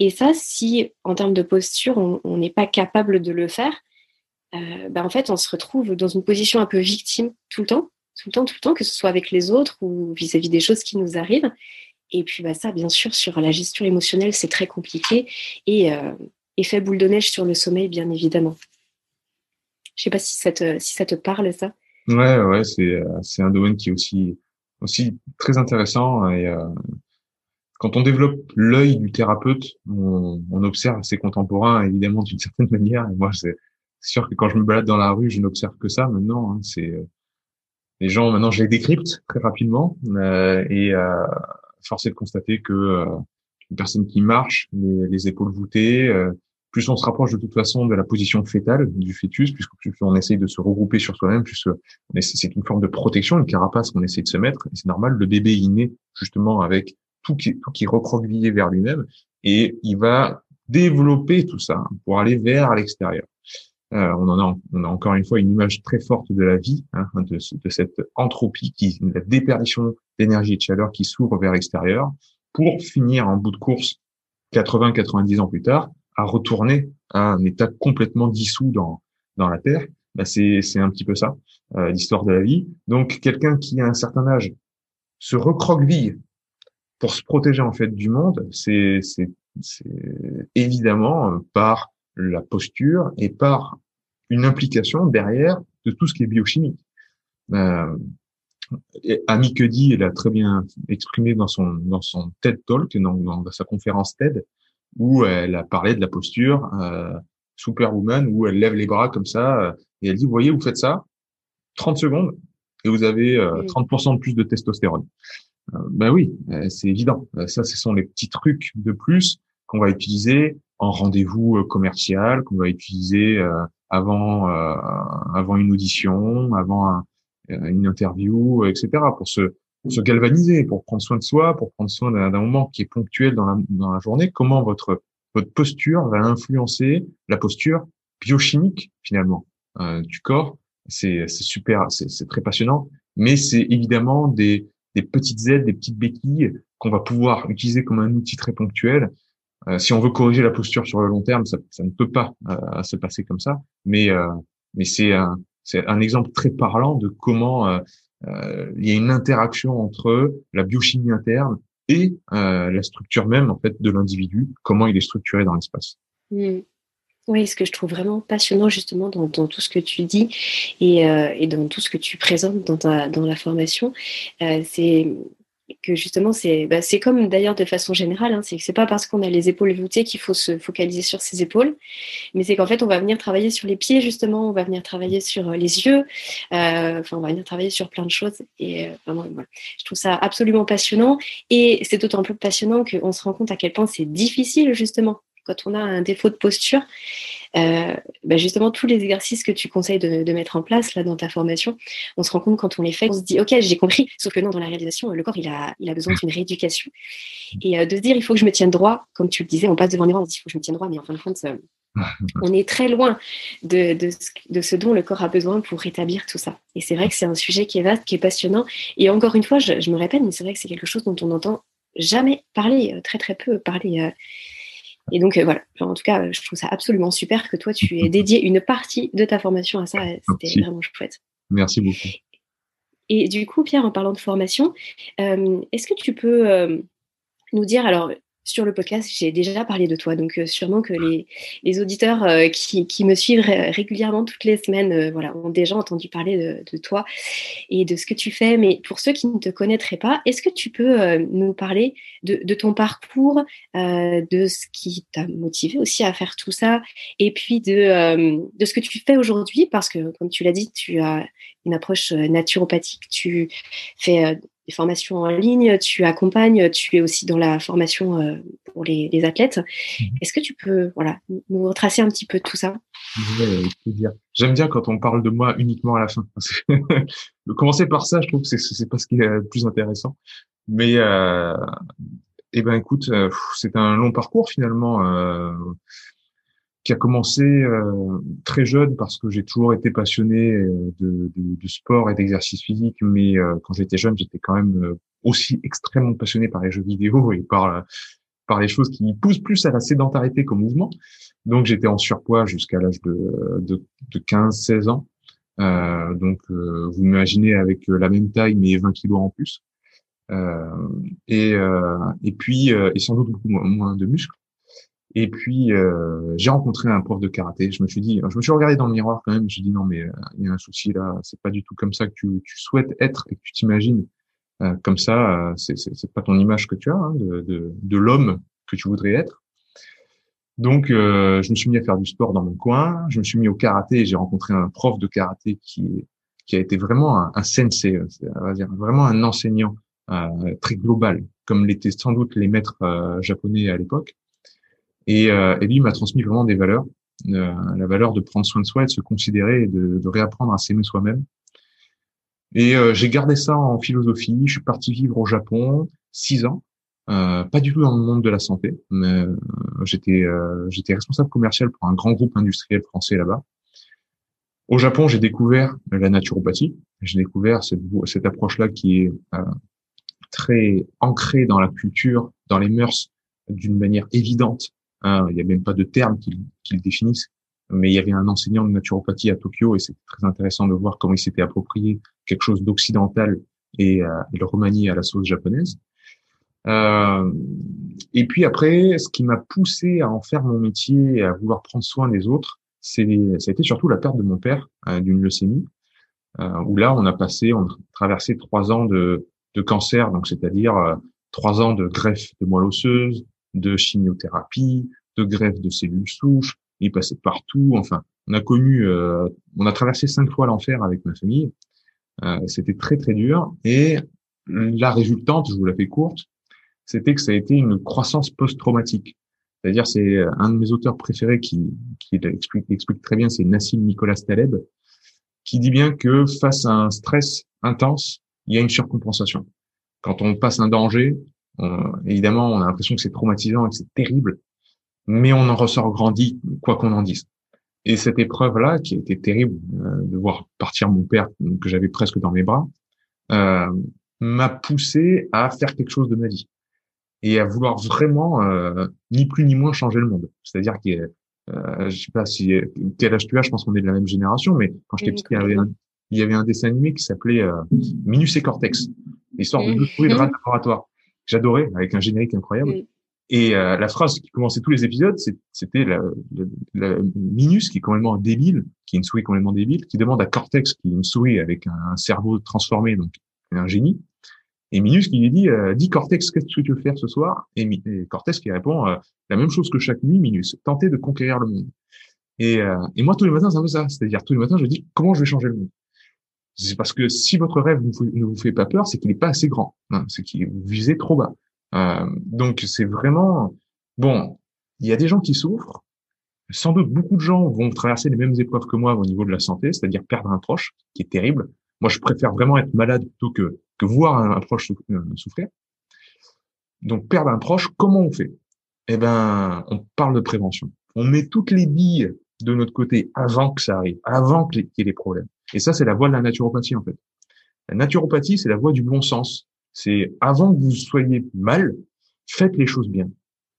S1: Et ça, si en termes de posture, on n'est pas capable de le faire, euh, bah, en fait, on se retrouve dans une position un peu victime tout le temps, tout le temps, tout le temps, que ce soit avec les autres ou vis-à-vis des choses qui nous arrivent. Et puis bah, ça, bien sûr, sur la gestion émotionnelle, c'est très compliqué. Et euh, effet boule de neige sur le sommeil, bien évidemment. Je sais pas si ça te, si ça te parle, ça.
S2: Ouais, ouais, c'est, euh, c'est un domaine qui est aussi, aussi très intéressant. Et euh, quand on développe l'œil du thérapeute, on, observe ses contemporains, évidemment, d'une certaine manière. Et moi, c'est, sûr que quand je me balade dans la rue, je n'observe que ça maintenant. Hein, c'est euh, les gens maintenant, je les décrypte très rapidement euh, et euh, force est de constater que euh, une personne qui marche, les, les épaules voûtées, plus on se rapproche de toute façon de la position fétale du fœtus, puisque on essaye de se regrouper sur soi-même, plus c'est une forme de protection, une carapace qu'on essaie de se mettre. Et c'est normal, le bébé naît justement avec tout qui, tout qui vers lui-même et il va développer tout ça pour aller vers l'extérieur. Euh, on en a, on a encore une fois une image très forte de la vie, hein, de, de, cette entropie, qui, la déperdition d'énergie et de chaleur qui s'ouvre vers l'extérieur, pour finir en bout de course 80-90 ans plus tard à retourner à un état complètement dissous dans dans la terre. Bah c'est c'est un petit peu ça euh, l'histoire de la vie. Donc quelqu'un qui a un certain âge se recroqueville pour se protéger en fait du monde, c'est évidemment par la posture et par une implication derrière de tout ce qui est biochimique. Euh, Annie Cuddy, elle a très bien exprimé dans son dans son TED Talk, dans, dans sa conférence TED, où elle a parlé de la posture euh, superwoman où elle lève les bras comme ça et elle dit, vous voyez, vous faites ça, 30 secondes et vous avez 30% de plus de testostérone. Ben oui, c'est évident. Ça, ce sont les petits trucs de plus qu'on va utiliser en rendez-vous commercial, qu'on va utiliser avant avant une audition, avant une interview, etc. pour se se galvaniser, pour prendre soin de soi, pour prendre soin d'un moment qui est ponctuel dans la, dans la journée. Comment votre votre posture va influencer la posture biochimique finalement euh, du corps? C'est super, c'est très passionnant, mais c'est évidemment des, des petites aides, des petites béquilles qu'on va pouvoir utiliser comme un outil très ponctuel. Euh, si on veut corriger la posture sur le long terme, ça, ça ne peut pas euh, se passer comme ça, mais euh, mais c'est un c'est un exemple très parlant de comment euh, euh, il y a une interaction entre la biochimie interne et euh, la structure même en fait de l'individu, comment il est structuré dans l'espace.
S1: Mmh. Oui, ce que je trouve vraiment passionnant justement dans, tout ce que tu dis et, euh, et, dans tout ce que tu présentes dans, ta, dans la formation, c'est que justement, c'est bah, comme d'ailleurs de façon générale, hein, c'est que c'est pas parce qu'on a les épaules voûtées qu'il faut se focaliser sur ses épaules, mais c'est qu'en fait, on va venir travailler sur les pieds, justement, on va venir travailler sur euh, les yeux, euh, enfin, on va venir travailler sur plein de choses. Et euh, voilà. je trouve ça absolument passionnant. Et c'est d'autant plus passionnant qu'on se rend compte à quel point c'est difficile, justement, quand on a un défaut de posture, euh, bah, justement tous les exercices que tu conseilles de, mettre en place là dans ta formation, on se rend compte quand on les fait, on se dit ok j'ai compris, sauf que non dans la réalisation le corps il a, il a besoin d'une rééducation et euh, de se dire il faut que je me tienne droit, comme tu le disais, on passe devant les on se dit il faut que je me tienne droit, mais en fin de compte euh, on est très loin de, de, ce dont le corps a besoin pour rétablir tout ça. Et c'est vrai que c'est un sujet qui est vaste, qui est passionnant. Et encore une fois, je, je me répète, mais c'est vrai que c'est quelque chose dont on n'entend jamais parler, très très peu parler et donc euh, voilà, en tout cas, je trouve ça absolument super que toi, tu aies dédié une partie de ta formation à ça. C'était vraiment chouette.
S2: Merci beaucoup.
S1: Et du coup, Pierre, en parlant de formation, euh, est-ce que tu peux euh, nous dire, alors sur le podcast, j'ai déjà parlé de toi, donc euh, sûrement que les, auditeurs euh, qui, me suivent régulièrement toutes les semaines euh, voilà, ont déjà entendu parler de, toi et de ce que tu fais. Mais pour ceux qui ne te connaîtraient pas, est-ce que tu peux nous parler de, de ton parcours, de ce qui t'a motivé aussi à faire tout ça, et puis de, de ce que tu fais aujourd'hui? Parce que, comme tu l'as dit, tu as une approche naturopathique, tu fais formations en ligne, tu accompagnes, tu es aussi dans la formation euh, pour les, athlètes. Mhm. Est-ce que tu peux voilà, nous retracer un petit peu tout ça?
S2: J'aime bien quand on parle de moi uniquement à la fin. commencer par ça, je trouve que c'est pas ce qui est le plus intéressant. Mais euh, eh ben écoute, euh, c'est un long parcours finalement. Euh, qui a commencé euh, très jeune parce que j'ai toujours été passionné euh, de, de, de sport et d'exercice physique, mais euh, quand j'étais jeune, j'étais quand même aussi extrêmement passionné par les jeux vidéo et par par les choses qui poussent plus à la sédentarité qu'au mouvement. Donc j'étais en surpoids jusqu'à l'âge de, de, de 15-16 ans. Euh, donc vous imaginez avec la même taille mais 20 kilos en plus. et, et puis et sans doute beaucoup moins de muscles. Et puis euh, j'ai rencontré un prof de karaté. Je me suis dit, je me suis regardé dans le miroir quand même. J'ai dit non mais euh, il y a un souci là. C'est pas du tout comme ça que tu, tu souhaites être et que tu t'imagines euh, comme ça. Euh, c'est c'est pas ton image que tu as hein, de de, de l'homme que tu voudrais être. Donc euh, je me suis mis à faire du sport dans mon coin. Je me suis mis au karaté. J'ai rencontré un prof de karaté qui qui a été vraiment un, sensei, on va dire vraiment un enseignant très global, comme l'étaient sans doute les maîtres japonais à l'époque. Et, euh, et lui m'a transmis vraiment des valeurs, euh, la valeur de prendre soin de soi de se considérer et de, de réapprendre à s'aimer soi-même. Et euh, j'ai gardé ça en philosophie. Je suis parti vivre au Japon six ans, euh, pas du tout dans le monde de la santé, euh, j'étais j'étais responsable commercial pour un grand groupe industriel français là-bas. Au Japon, j'ai découvert la naturopathie. J'ai découvert cette, cette approche-là qui est très ancrée dans la culture, dans les mœurs, d'une manière évidente Hein, il n'y a même pas de terme qui, le définissent. Mais il y avait un enseignant de naturopathie à Tokyo et c'est très intéressant de voir comment il s'était approprié quelque chose d'occidental et, euh, le remanier à la sauce japonaise. Euh, et puis après, ce qui m'a poussé à en faire mon métier et à vouloir prendre soin des autres, c'est, été surtout la perte de mon père euh, d'une leucémie, où là, on a passé, on a traversé trois ans de, de cancer, donc c'est-à-dire trois ans de greffe de moelle osseuse, de chimiothérapie, de greffe de cellules souches, il passait partout. Enfin, on a connu, euh, on a traversé cinq fois l'enfer avec ma famille. Euh, c'était très très dur. Et la résultante, je vous la fais courte, c'était que ça a été une croissance post-traumatique. C'est-à-dire, c'est un de mes auteurs préférés qui, qui explique, explique très bien, c'est Nassim Nicolas Taleb, qui dit bien que face à un stress intense, il y a une surcompensation. Quand on passe un danger, évidemment, on a l'impression que c'est traumatisant et que c'est terrible, mais on en ressort grandi, quoi qu'on en dise. Et cette épreuve-là, qui était terrible, euh, de voir partir mon père que j'avais presque dans mes bras, euh, m'a poussé à faire quelque chose de ma vie et à vouloir vraiment euh, ni plus ni moins changer le monde. C'est-à-dire que euh, je sais pas si quel âge tu as, je pense qu'on est de la même génération, mais quand j'étais petit, il y avait un, il y avait un dessin animé qui s'appelait euh, Minus et Cortex, l'histoire de deux souris de rat laboratoire. J'adorais, avec un générique incroyable. Et euh, la phrase qui commençait tous les épisodes, c'était la, la, Minus, qui est complètement débile, qui est une souris complètement débile, qui demande à Cortex, qui est une souris avec un, cerveau transformé, donc un génie, et Minus qui lui dit, euh, dis Cortex, qu'est-ce que tu veux faire ce soir? Et, Cortex qui répond euh, la même chose que chaque nuit, Minus, tenter de conquérir le monde. Et, euh, et moi tous les matins c'est un peu ça, c'est-à-dire tous les matins je dis comment je vais changer le monde? C'est parce que si votre rêve ne vous, fait pas peur, c'est qu'il n'est pas assez grand, hein, c'est qu'il vous visez trop bas. Euh, donc c'est vraiment bon. Il y a des gens qui souffrent. Sans doute beaucoup de gens vont traverser les mêmes épreuves que moi au niveau de la santé, c'est-à-dire perdre un proche, qui est terrible. Moi, je préfère vraiment être malade plutôt que, que voir un, proche euh, souffrir. Donc, perdre un proche, comment on fait? Eh ben, on parle de prévention. On met toutes les billes de notre côté avant que ça arrive, avant qu'il y ait des problèmes. Et ça, c'est la voie de la naturopathie, en fait. La naturopathie, c'est la voie du bon sens. C'est avant que vous soyez mal, faites les choses bien.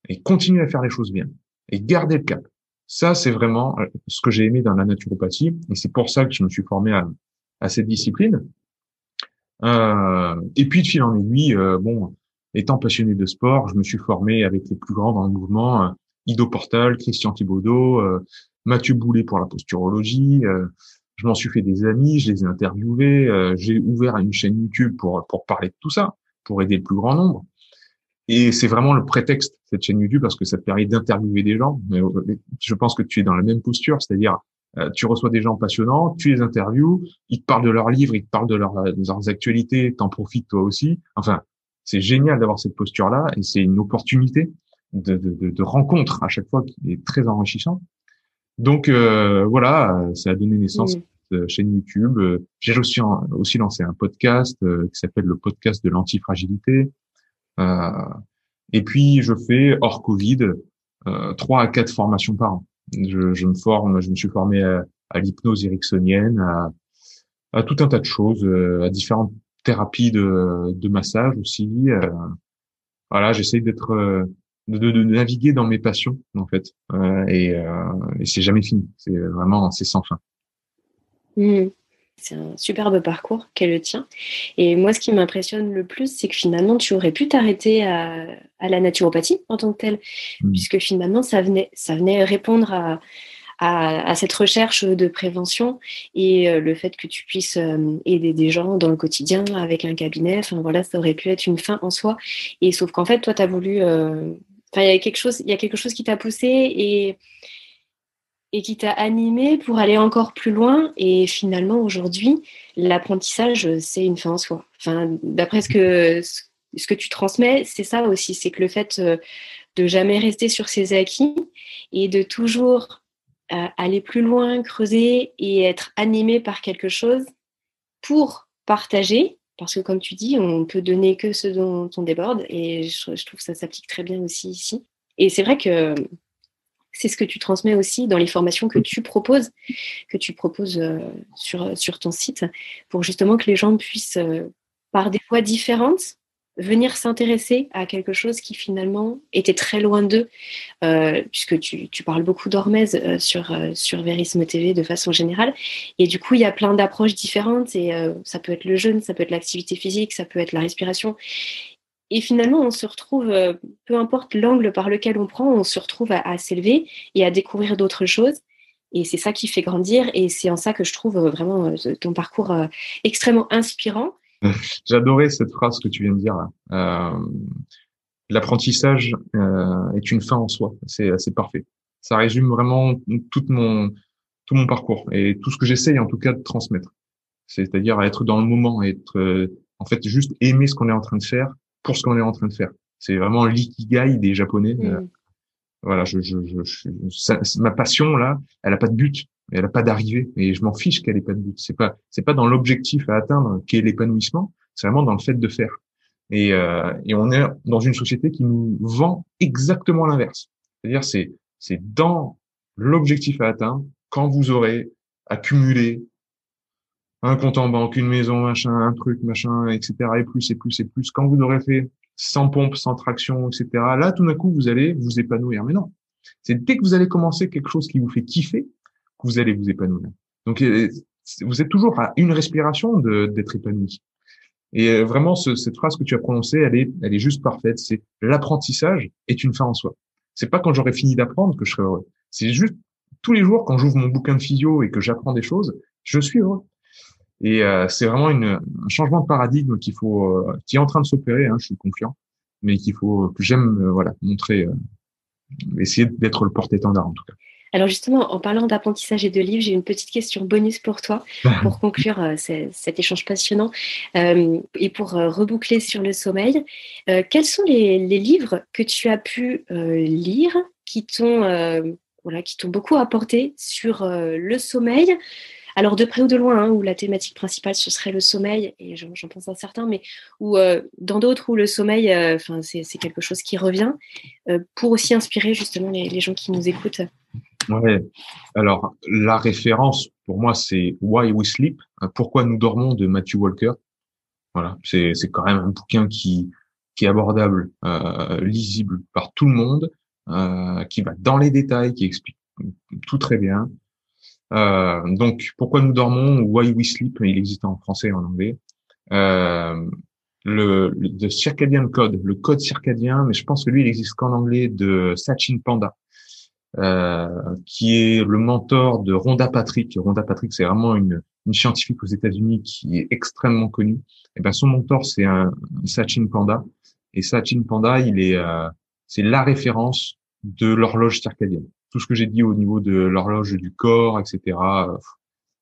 S2: Et continuez à faire les choses bien. Et gardez le cap. Ça, c'est vraiment euh, ce que j'ai aimé dans la naturopathie. Et c'est pour ça que je me suis formé à, à cette discipline. Euh, et puis de fil en aiguille, euh, bon, étant passionné de sport, je me suis formé avec les plus grands dans le mouvement, euh, Ido Portal, Christian Thibaudot, euh, Mathieu Boulet pour la posturologie. Euh, je m'en suis fait des amis, je les ai interviewés, j'ai ouvert une chaîne YouTube pour pour parler de tout ça, pour aider le plus grand nombre. Et c'est vraiment le prétexte cette chaîne YouTube parce que ça te permet d'interviewer des gens. Mais je pense que tu es dans la même posture, c'est-à-dire euh, tu reçois des gens passionnants, tu les interviews, ils te parlent de leurs livres, ils te parlent de, leurs actualités, t'en profites toi aussi. Enfin, c'est génial d'avoir cette posture-là et c'est une opportunité de, de, de, rencontre à chaque fois qui est très enrichissant. Donc euh, voilà, ça a donné naissance cette chaîne YouTube. J'ai aussi, aussi lancé un podcast euh, qui s'appelle le podcast de l'antifragilité. Euh, et puis je fais hors Covid trois à quatre formations par an. Je, je, me forme, je me suis formé à, l'hypnose ericksonienne, à, à, tout un tas de choses, euh, à différentes thérapies de, de massage aussi. Euh, voilà, j'essaye d'être, euh, de, de, naviguer dans mes passions en fait, et, et c'est jamais fini. C'est vraiment, c'est sans fin.
S1: Mmh. C'est un superbe parcours qu'est le tien. Et moi, ce qui m'impressionne le plus, c'est que finalement, tu aurais pu t'arrêter à, la naturopathie en tant que telle, mmh. puisque finalement, ça venait, ça venait répondre à, à, cette recherche de prévention et euh, le fait que tu puisses euh, aider des gens dans le quotidien avec un cabinet. Enfin, voilà, ça aurait pu être une fin en soi. Et sauf qu'en fait, toi, tu as voulu. Euh, enfin, il y a quelque chose, il y a quelque chose qui t'a poussé et et qui t'a animé pour aller encore plus loin. Et finalement, aujourd'hui, l'apprentissage, c'est une fin en soi. Enfin, d'après ce que, ce que tu transmets, c'est ça aussi, c'est que le fait euh, de jamais rester sur ses acquis et de toujours euh, aller plus loin, creuser et être animé par quelque chose pour partager. Parce que comme tu dis, on peut donner que ce dont on déborde et je, je trouve que ça s'applique très bien aussi ici. Et c'est vrai que c'est ce que tu transmets aussi dans les formations que tu proposes, que tu proposes euh, sur, ton site, pour justement que les gens puissent, euh, par des voies différentes, venir s'intéresser à quelque chose qui finalement était très loin d'eux, euh, puisque tu, parles beaucoup d'hormèse sur, sur Verisme TV de façon générale. Et du coup, il y a plein d'approches différentes, et ça peut être le jeûne, ça peut être l'activité physique, ça peut être la respiration. Et finalement, on se retrouve, euh, peu importe l'angle par lequel on prend, on se retrouve à, s'élever et à découvrir d'autres choses. Et c'est ça qui fait grandir. Et c'est en ça que je trouve euh, vraiment euh, ton parcours extrêmement inspirant.
S2: J'adorais cette phrase que tu viens de dire. L'apprentissage est une fin en soi. C'est parfait. ça résume vraiment tout mon tout mon parcours et tout ce que j'essaye en tout cas de transmettre. C'est-à-dire être dans le moment, être en fait juste aimer ce qu'on est en train de faire pour ce qu'on est en train de faire. C'est vraiment l'ikigai des Japonais. Mm. voilà, je, je, je, ma passion là, elle a pas de but, elle a pas d'arrivée, et je m'en fiche qu'elle ait pas de but. C'est pas, c'est pas dans l'objectif à atteindre qu'est l'épanouissement, c'est vraiment dans le fait de faire. Et, euh, et on est dans une société qui nous vend exactement l'inverse. C'est-à-dire, c'est, c'est dans l'objectif à atteindre quand vous aurez accumulé un compte en banque, une maison, machin, un truc, machin, etc. et plus et plus et plus. Quand vous aurez fait sans pompe, sans traction, etc. Là, tout d'un coup, vous allez vous épanouir. Mais non, c'est dès que vous allez commencer quelque chose qui vous fait kiffer que vous allez vous épanouir. Donc, vous êtes toujours à une respiration d'être épanoui. Et euh, vraiment, ce, cette phrase que tu as prononcée, elle est, elle est juste parfaite. C'est l'apprentissage est une fin en soi. C'est pas quand j'aurai fini d'apprendre que je serai heureux. C'est juste tous les jours quand j'ouvre mon bouquin de physio et que j'apprends des choses, je suis heureux. Et euh, c'est vraiment une, un changement de paradigme qu'il faut, euh, qui est en train de s'opérer. Hein, je suis confiant, mais qu'il faut que j'aime, voilà, montrer, essayer d'être le porte-étendard en tout cas.
S1: Alors justement, en parlant d'apprentissage et de livres, j'ai une petite question bonus pour toi, pour conclure euh, cet échange passionnant euh, et pour euh, reboucler sur le sommeil. quels sont les, livres que tu as pu lire qui t'ont voilà, qui t'ont beaucoup apporté sur le sommeil? Alors de près ou de loin, hein, où la thématique principale ce serait le sommeil, et j'en pense à certains, mais où dans d'autres où le sommeil, enfin c'est quelque chose qui revient, pour aussi inspirer justement les, gens qui nous écoutent.
S2: Ouais. Alors, la référence, pour moi, c'est Why We Sleep, Pourquoi nous dormons de Matthew Walker. Voilà. C'est, quand même un bouquin qui, qui est abordable, euh, lisible par tout le monde, euh, qui va dans les détails, qui explique tout très bien. Euh, donc, pourquoi nous dormons, Why We Sleep, il existe en français et en anglais. Euh, le, le circadian code, le code circadien, mais je pense que lui, il existe qu'en anglais de Sachin Panda. Euh, qui est le mentor de Rhonda Patrick. Rhonda Patrick, c'est vraiment une, une, scientifique aux États-Unis qui est extrêmement connue. Et ben son mentor, c'est un, Sachin Panda. Et Sachin Panda, il est, euh, c'est la référence de l'horloge circadienne. Tout ce que j'ai dit au niveau de l'horloge du corps, etc.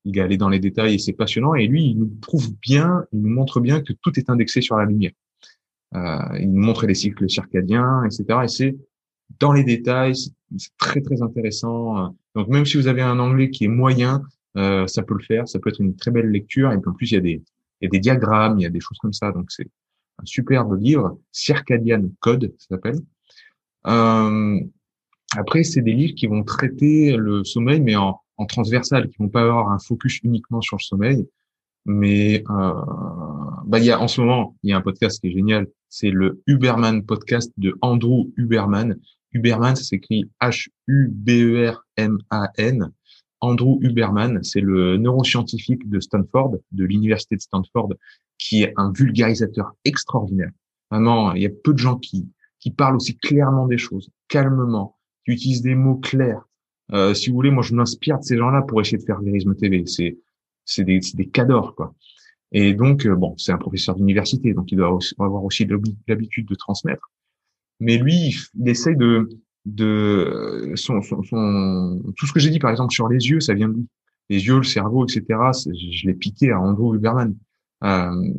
S2: il est allé dans les détails et c'est passionnant. Et lui, il nous prouve bien, il nous montre bien que tout est indexé sur la lumière. Euh, il nous montre les cycles circadiens, etc. Et c'est dans les détails, c'est très très intéressant. Donc même si vous avez un anglais qui est moyen, euh, ça peut le faire, ça peut être une très belle lecture. Et en plus il y a des il y a des diagrammes, il y a des choses comme ça. Donc c'est un superbe livre, Circadian Code, ça s'appelle. Euh, après c'est des livres qui vont traiter le sommeil, mais en, en transversal, qui vont pas avoir un focus uniquement sur le sommeil. Mais euh, bah y a en ce moment il y a un podcast qui est génial, c'est le Uberman podcast de Andrew Uberman Huberman, ça s'écrit H-U-B-E-R-M-A-N. Andrew Huberman, c'est le neuroscientifique de Stanford, de l'université de Stanford, qui est un vulgarisateur extraordinaire. Vraiment, il y a peu de gens qui, qui parlent aussi clairement des choses, calmement, qui utilisent des mots clairs. Euh, si vous voulez, moi, je m'inspire de ces gens-là pour essayer de faire Vérisme TV. C'est, c'est des, des cadors, quoi. Et donc, euh, bon, c'est un professeur d'université, donc il doit avoir aussi l'habitude de transmettre mais lui, il essaye de, de son, son, son, tout ce que j'ai dit, par exemple, sur les yeux, ça vient de lui. Les yeux, le cerveau, etc. Je l'ai piqué à Andrew Huberman. Euh,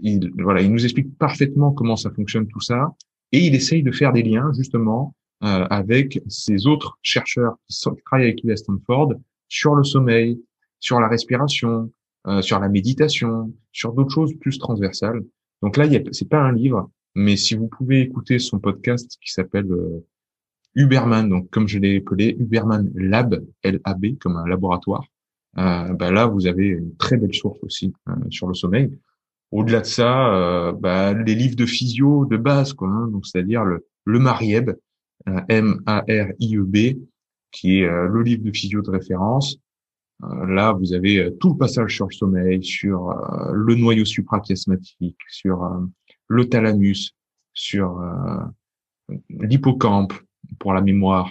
S2: il, voilà, il nous explique parfaitement comment ça fonctionne tout ça, et il essaye de faire des liens justement euh, avec ces autres chercheurs qui, travaillent avec lui à Stanford sur le sommeil, sur la respiration, euh, sur la méditation, sur d'autres choses plus transversales. Donc là, c'est pas un livre, mais si vous pouvez écouter son podcast qui s'appelle euh, Uberman, donc comme je l'ai appelé, Uberman Lab, L-A-B, comme un laboratoire, euh, bah là, vous avez une très belle source aussi euh, sur le sommeil. Au-delà de ça, euh, bah, les livres de physio de base, quoi, hein, donc c'est-à-dire le, le Marieb, M-A-R-I-E-B, qui est le livre de physio de référence. là, vous avez tout le passage sur le sommeil, sur le noyau suprachiasmatique, sur le thalamus, sur euh, l'hippocampe pour la mémoire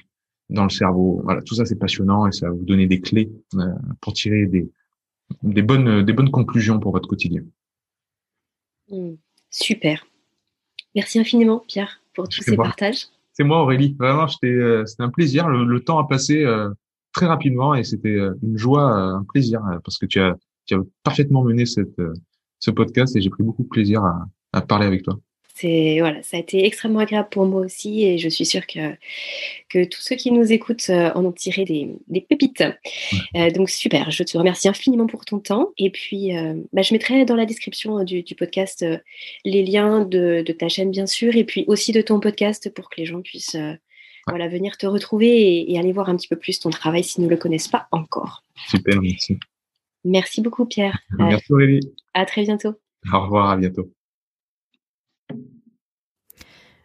S2: dans le cerveau. Voilà, tout ça c'est passionnant et ça va vous donner des clés euh, pour tirer des, des bonnes des bonnes conclusions pour votre quotidien.
S1: Mmh, super. Merci infiniment Pierre pour tous ces partages.
S2: C'est moi Aurélie. Vraiment, c'était c'était un plaisir. Le, temps a passé très rapidement et c'était une joie, un plaisir parce que tu as tu as parfaitement mené cette ce podcast et j'ai pris beaucoup de plaisir à, à parler avec toi
S1: voilà, ça a été extrêmement agréable pour moi aussi et je suis sûre que, que tous ceux qui nous écoutent euh, en ont tiré des, pépites. Euh, donc super, je te remercie infiniment pour ton temps et puis euh, bah, je mettrai dans la description du, podcast les liens de, ta chaîne bien sûr et puis aussi de ton podcast pour que les gens puissent voilà, venir te retrouver et, aller voir un petit peu plus ton travail s'ils ne le connaissent pas encore.
S2: Super, merci.
S1: Merci beaucoup Pierre.
S2: Merci Aurélie.
S1: À très bientôt.
S2: Au revoir, à bientôt.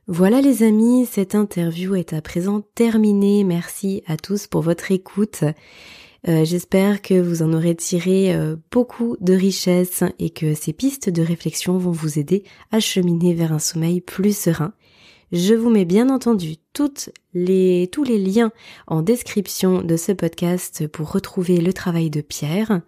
S1: Voilà les amis, cette interview est à présent terminée. Merci à tous pour votre écoute. Euh, j'espère que vous en aurez tiré euh, beaucoup de richesses et que ces pistes de réflexion vont vous aider à cheminer vers un sommeil plus serein. Je vous mets bien entendu toutes les, tous les liens en description de ce podcast pour retrouver le travail de Pierre.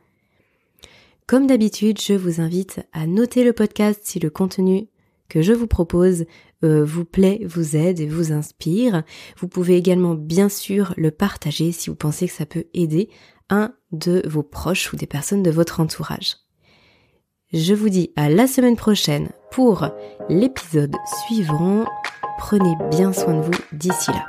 S1: Comme d'habitude, je vous invite à noter le podcast si le contenu que je vous propose euh, vous plaît, vous aide et vous inspire. Vous pouvez également bien sûr le partager si vous pensez que ça peut aider un de vos proches ou des personnes de votre entourage. Je vous dis à la semaine prochaine pour l'épisode suivant. Prenez bien soin de vous d'ici là.